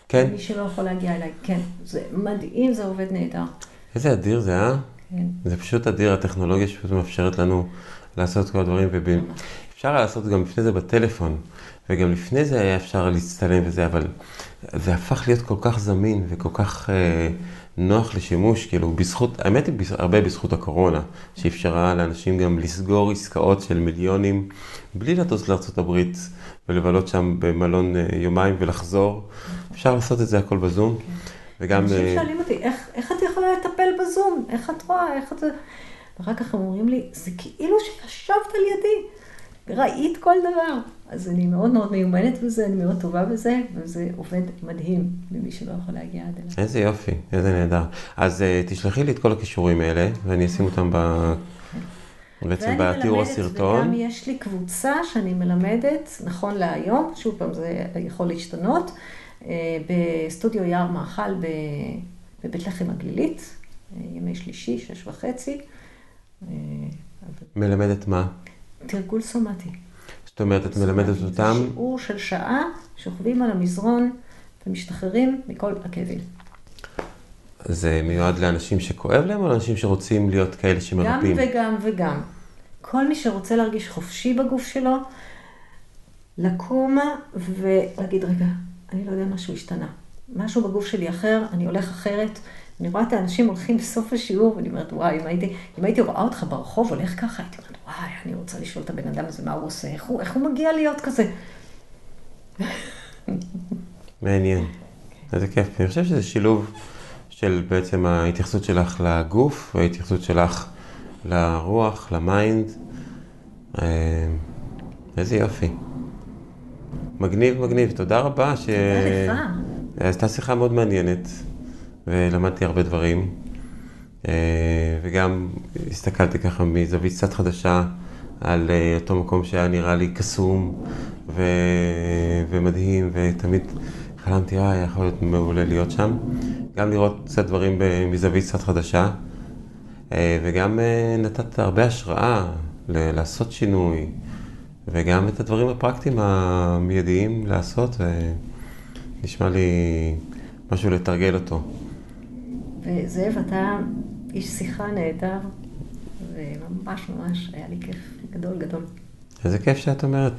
כן? מי שלא יכול להגיע אליי, כן. זה מדהים, זה עובד נהדר. איזה אדיר זה, אה? כן. זה פשוט אדיר, הטכנולוגיה שפשוט מאפשרת לנו לעשות כל הדברים, ואפשר לעשות גם לפני זה בטלפון, וגם לפני זה היה אפשר להצטלם וזה, אבל זה הפך להיות כל כך זמין וכל כך אה, נוח לשימוש, כאילו בזכות, האמת היא בז- הרבה בזכות הקורונה, שאפשרה לאנשים גם לסגור עסקאות של מיליונים, בלי לטוס לארה"ב ולבלות שם במלון אה, יומיים ולחזור. אפשר לעשות את זה הכל בזום, וגם... אנשים אה, שואלים אותי, איך, איך את יכולה לטפל בזום? איך את רואה? איך את... ואחר כך הם אומרים לי, זה כאילו שישבת על ידי, ראית כל דבר. אז אני מאוד מאוד מיומנת בזה, אני מאוד טובה בזה, וזה עובד מדהים למי שלא יכול להגיע עד אליי. איזה יופי, איזה נהדר. אז uh, תשלחי לי את כל הכישורים האלה, ואני אשים אותם ב... בעצם ואני בתיאור מלמדת, הסרטון. וגם יש לי קבוצה שאני מלמדת, נכון להיום, שוב פעם זה יכול להשתנות, אה, בסטודיו יער מאכל בבית לחם הגלילית, ימי שלישי, שש וחצי. אה, מלמדת מה? תרגול סומטי. זאת אומרת, את מלמדת סומטי. אותם, זה שיעור של שעה, שוכבים על המזרון ומשתחררים מכל הכאבים. זה מיועד לאנשים שכואב להם, או לאנשים שרוצים להיות כאלה גם שמרפאים? וגם וגם. כל מי שרוצה להרגיש חופשי בגוף שלו, לקום ולהגיד, רגע, אני לא יודע, משהו השתנה. משהו בגוף שלי אחר, אני הולך אחרת. אני רואה את האנשים הולכים בסוף השיעור, ואני אומרת, וואי, אם הייתי, אם הייתי רואה אותך ברחוב הולך ככה, הייתי אומרת, וואי, אני רוצה לשאול את הבן אדם הזה מה הוא עושה, איך הוא, איך הוא מגיע להיות כזה. מעניין. איזה כיף. אני חושב שזה שילוב של בעצם ההתייחסות שלך לגוף, וההתייחסות שלך לרוח, ל mind. אה, איזה יופי. מגניב, מגניב. תודה רבה. ש... תודה לך. הייתה שיחה מאוד מעניינת, ולמדתי הרבה דברים. וגם הסתכלתי ככה מזווית קצת חדשה על אותו מקום שהיה נראה לי קסום ומדהים, ותמיד חלמתי, אה, יכול להיות מעולה להיות שם. גם לראות קצת דברים מזווית קצת חדשה, וגם נתת הרבה השראה לעשות שינוי, וגם את הדברים הפרקטיים המיידיים לעשות, נשמע לי משהו לתרגל אותו. וזאב, אתה איש שיחה נהדר, וממש ממש היה לי כיף גדול גדול. איזה כיף שאת אומרת.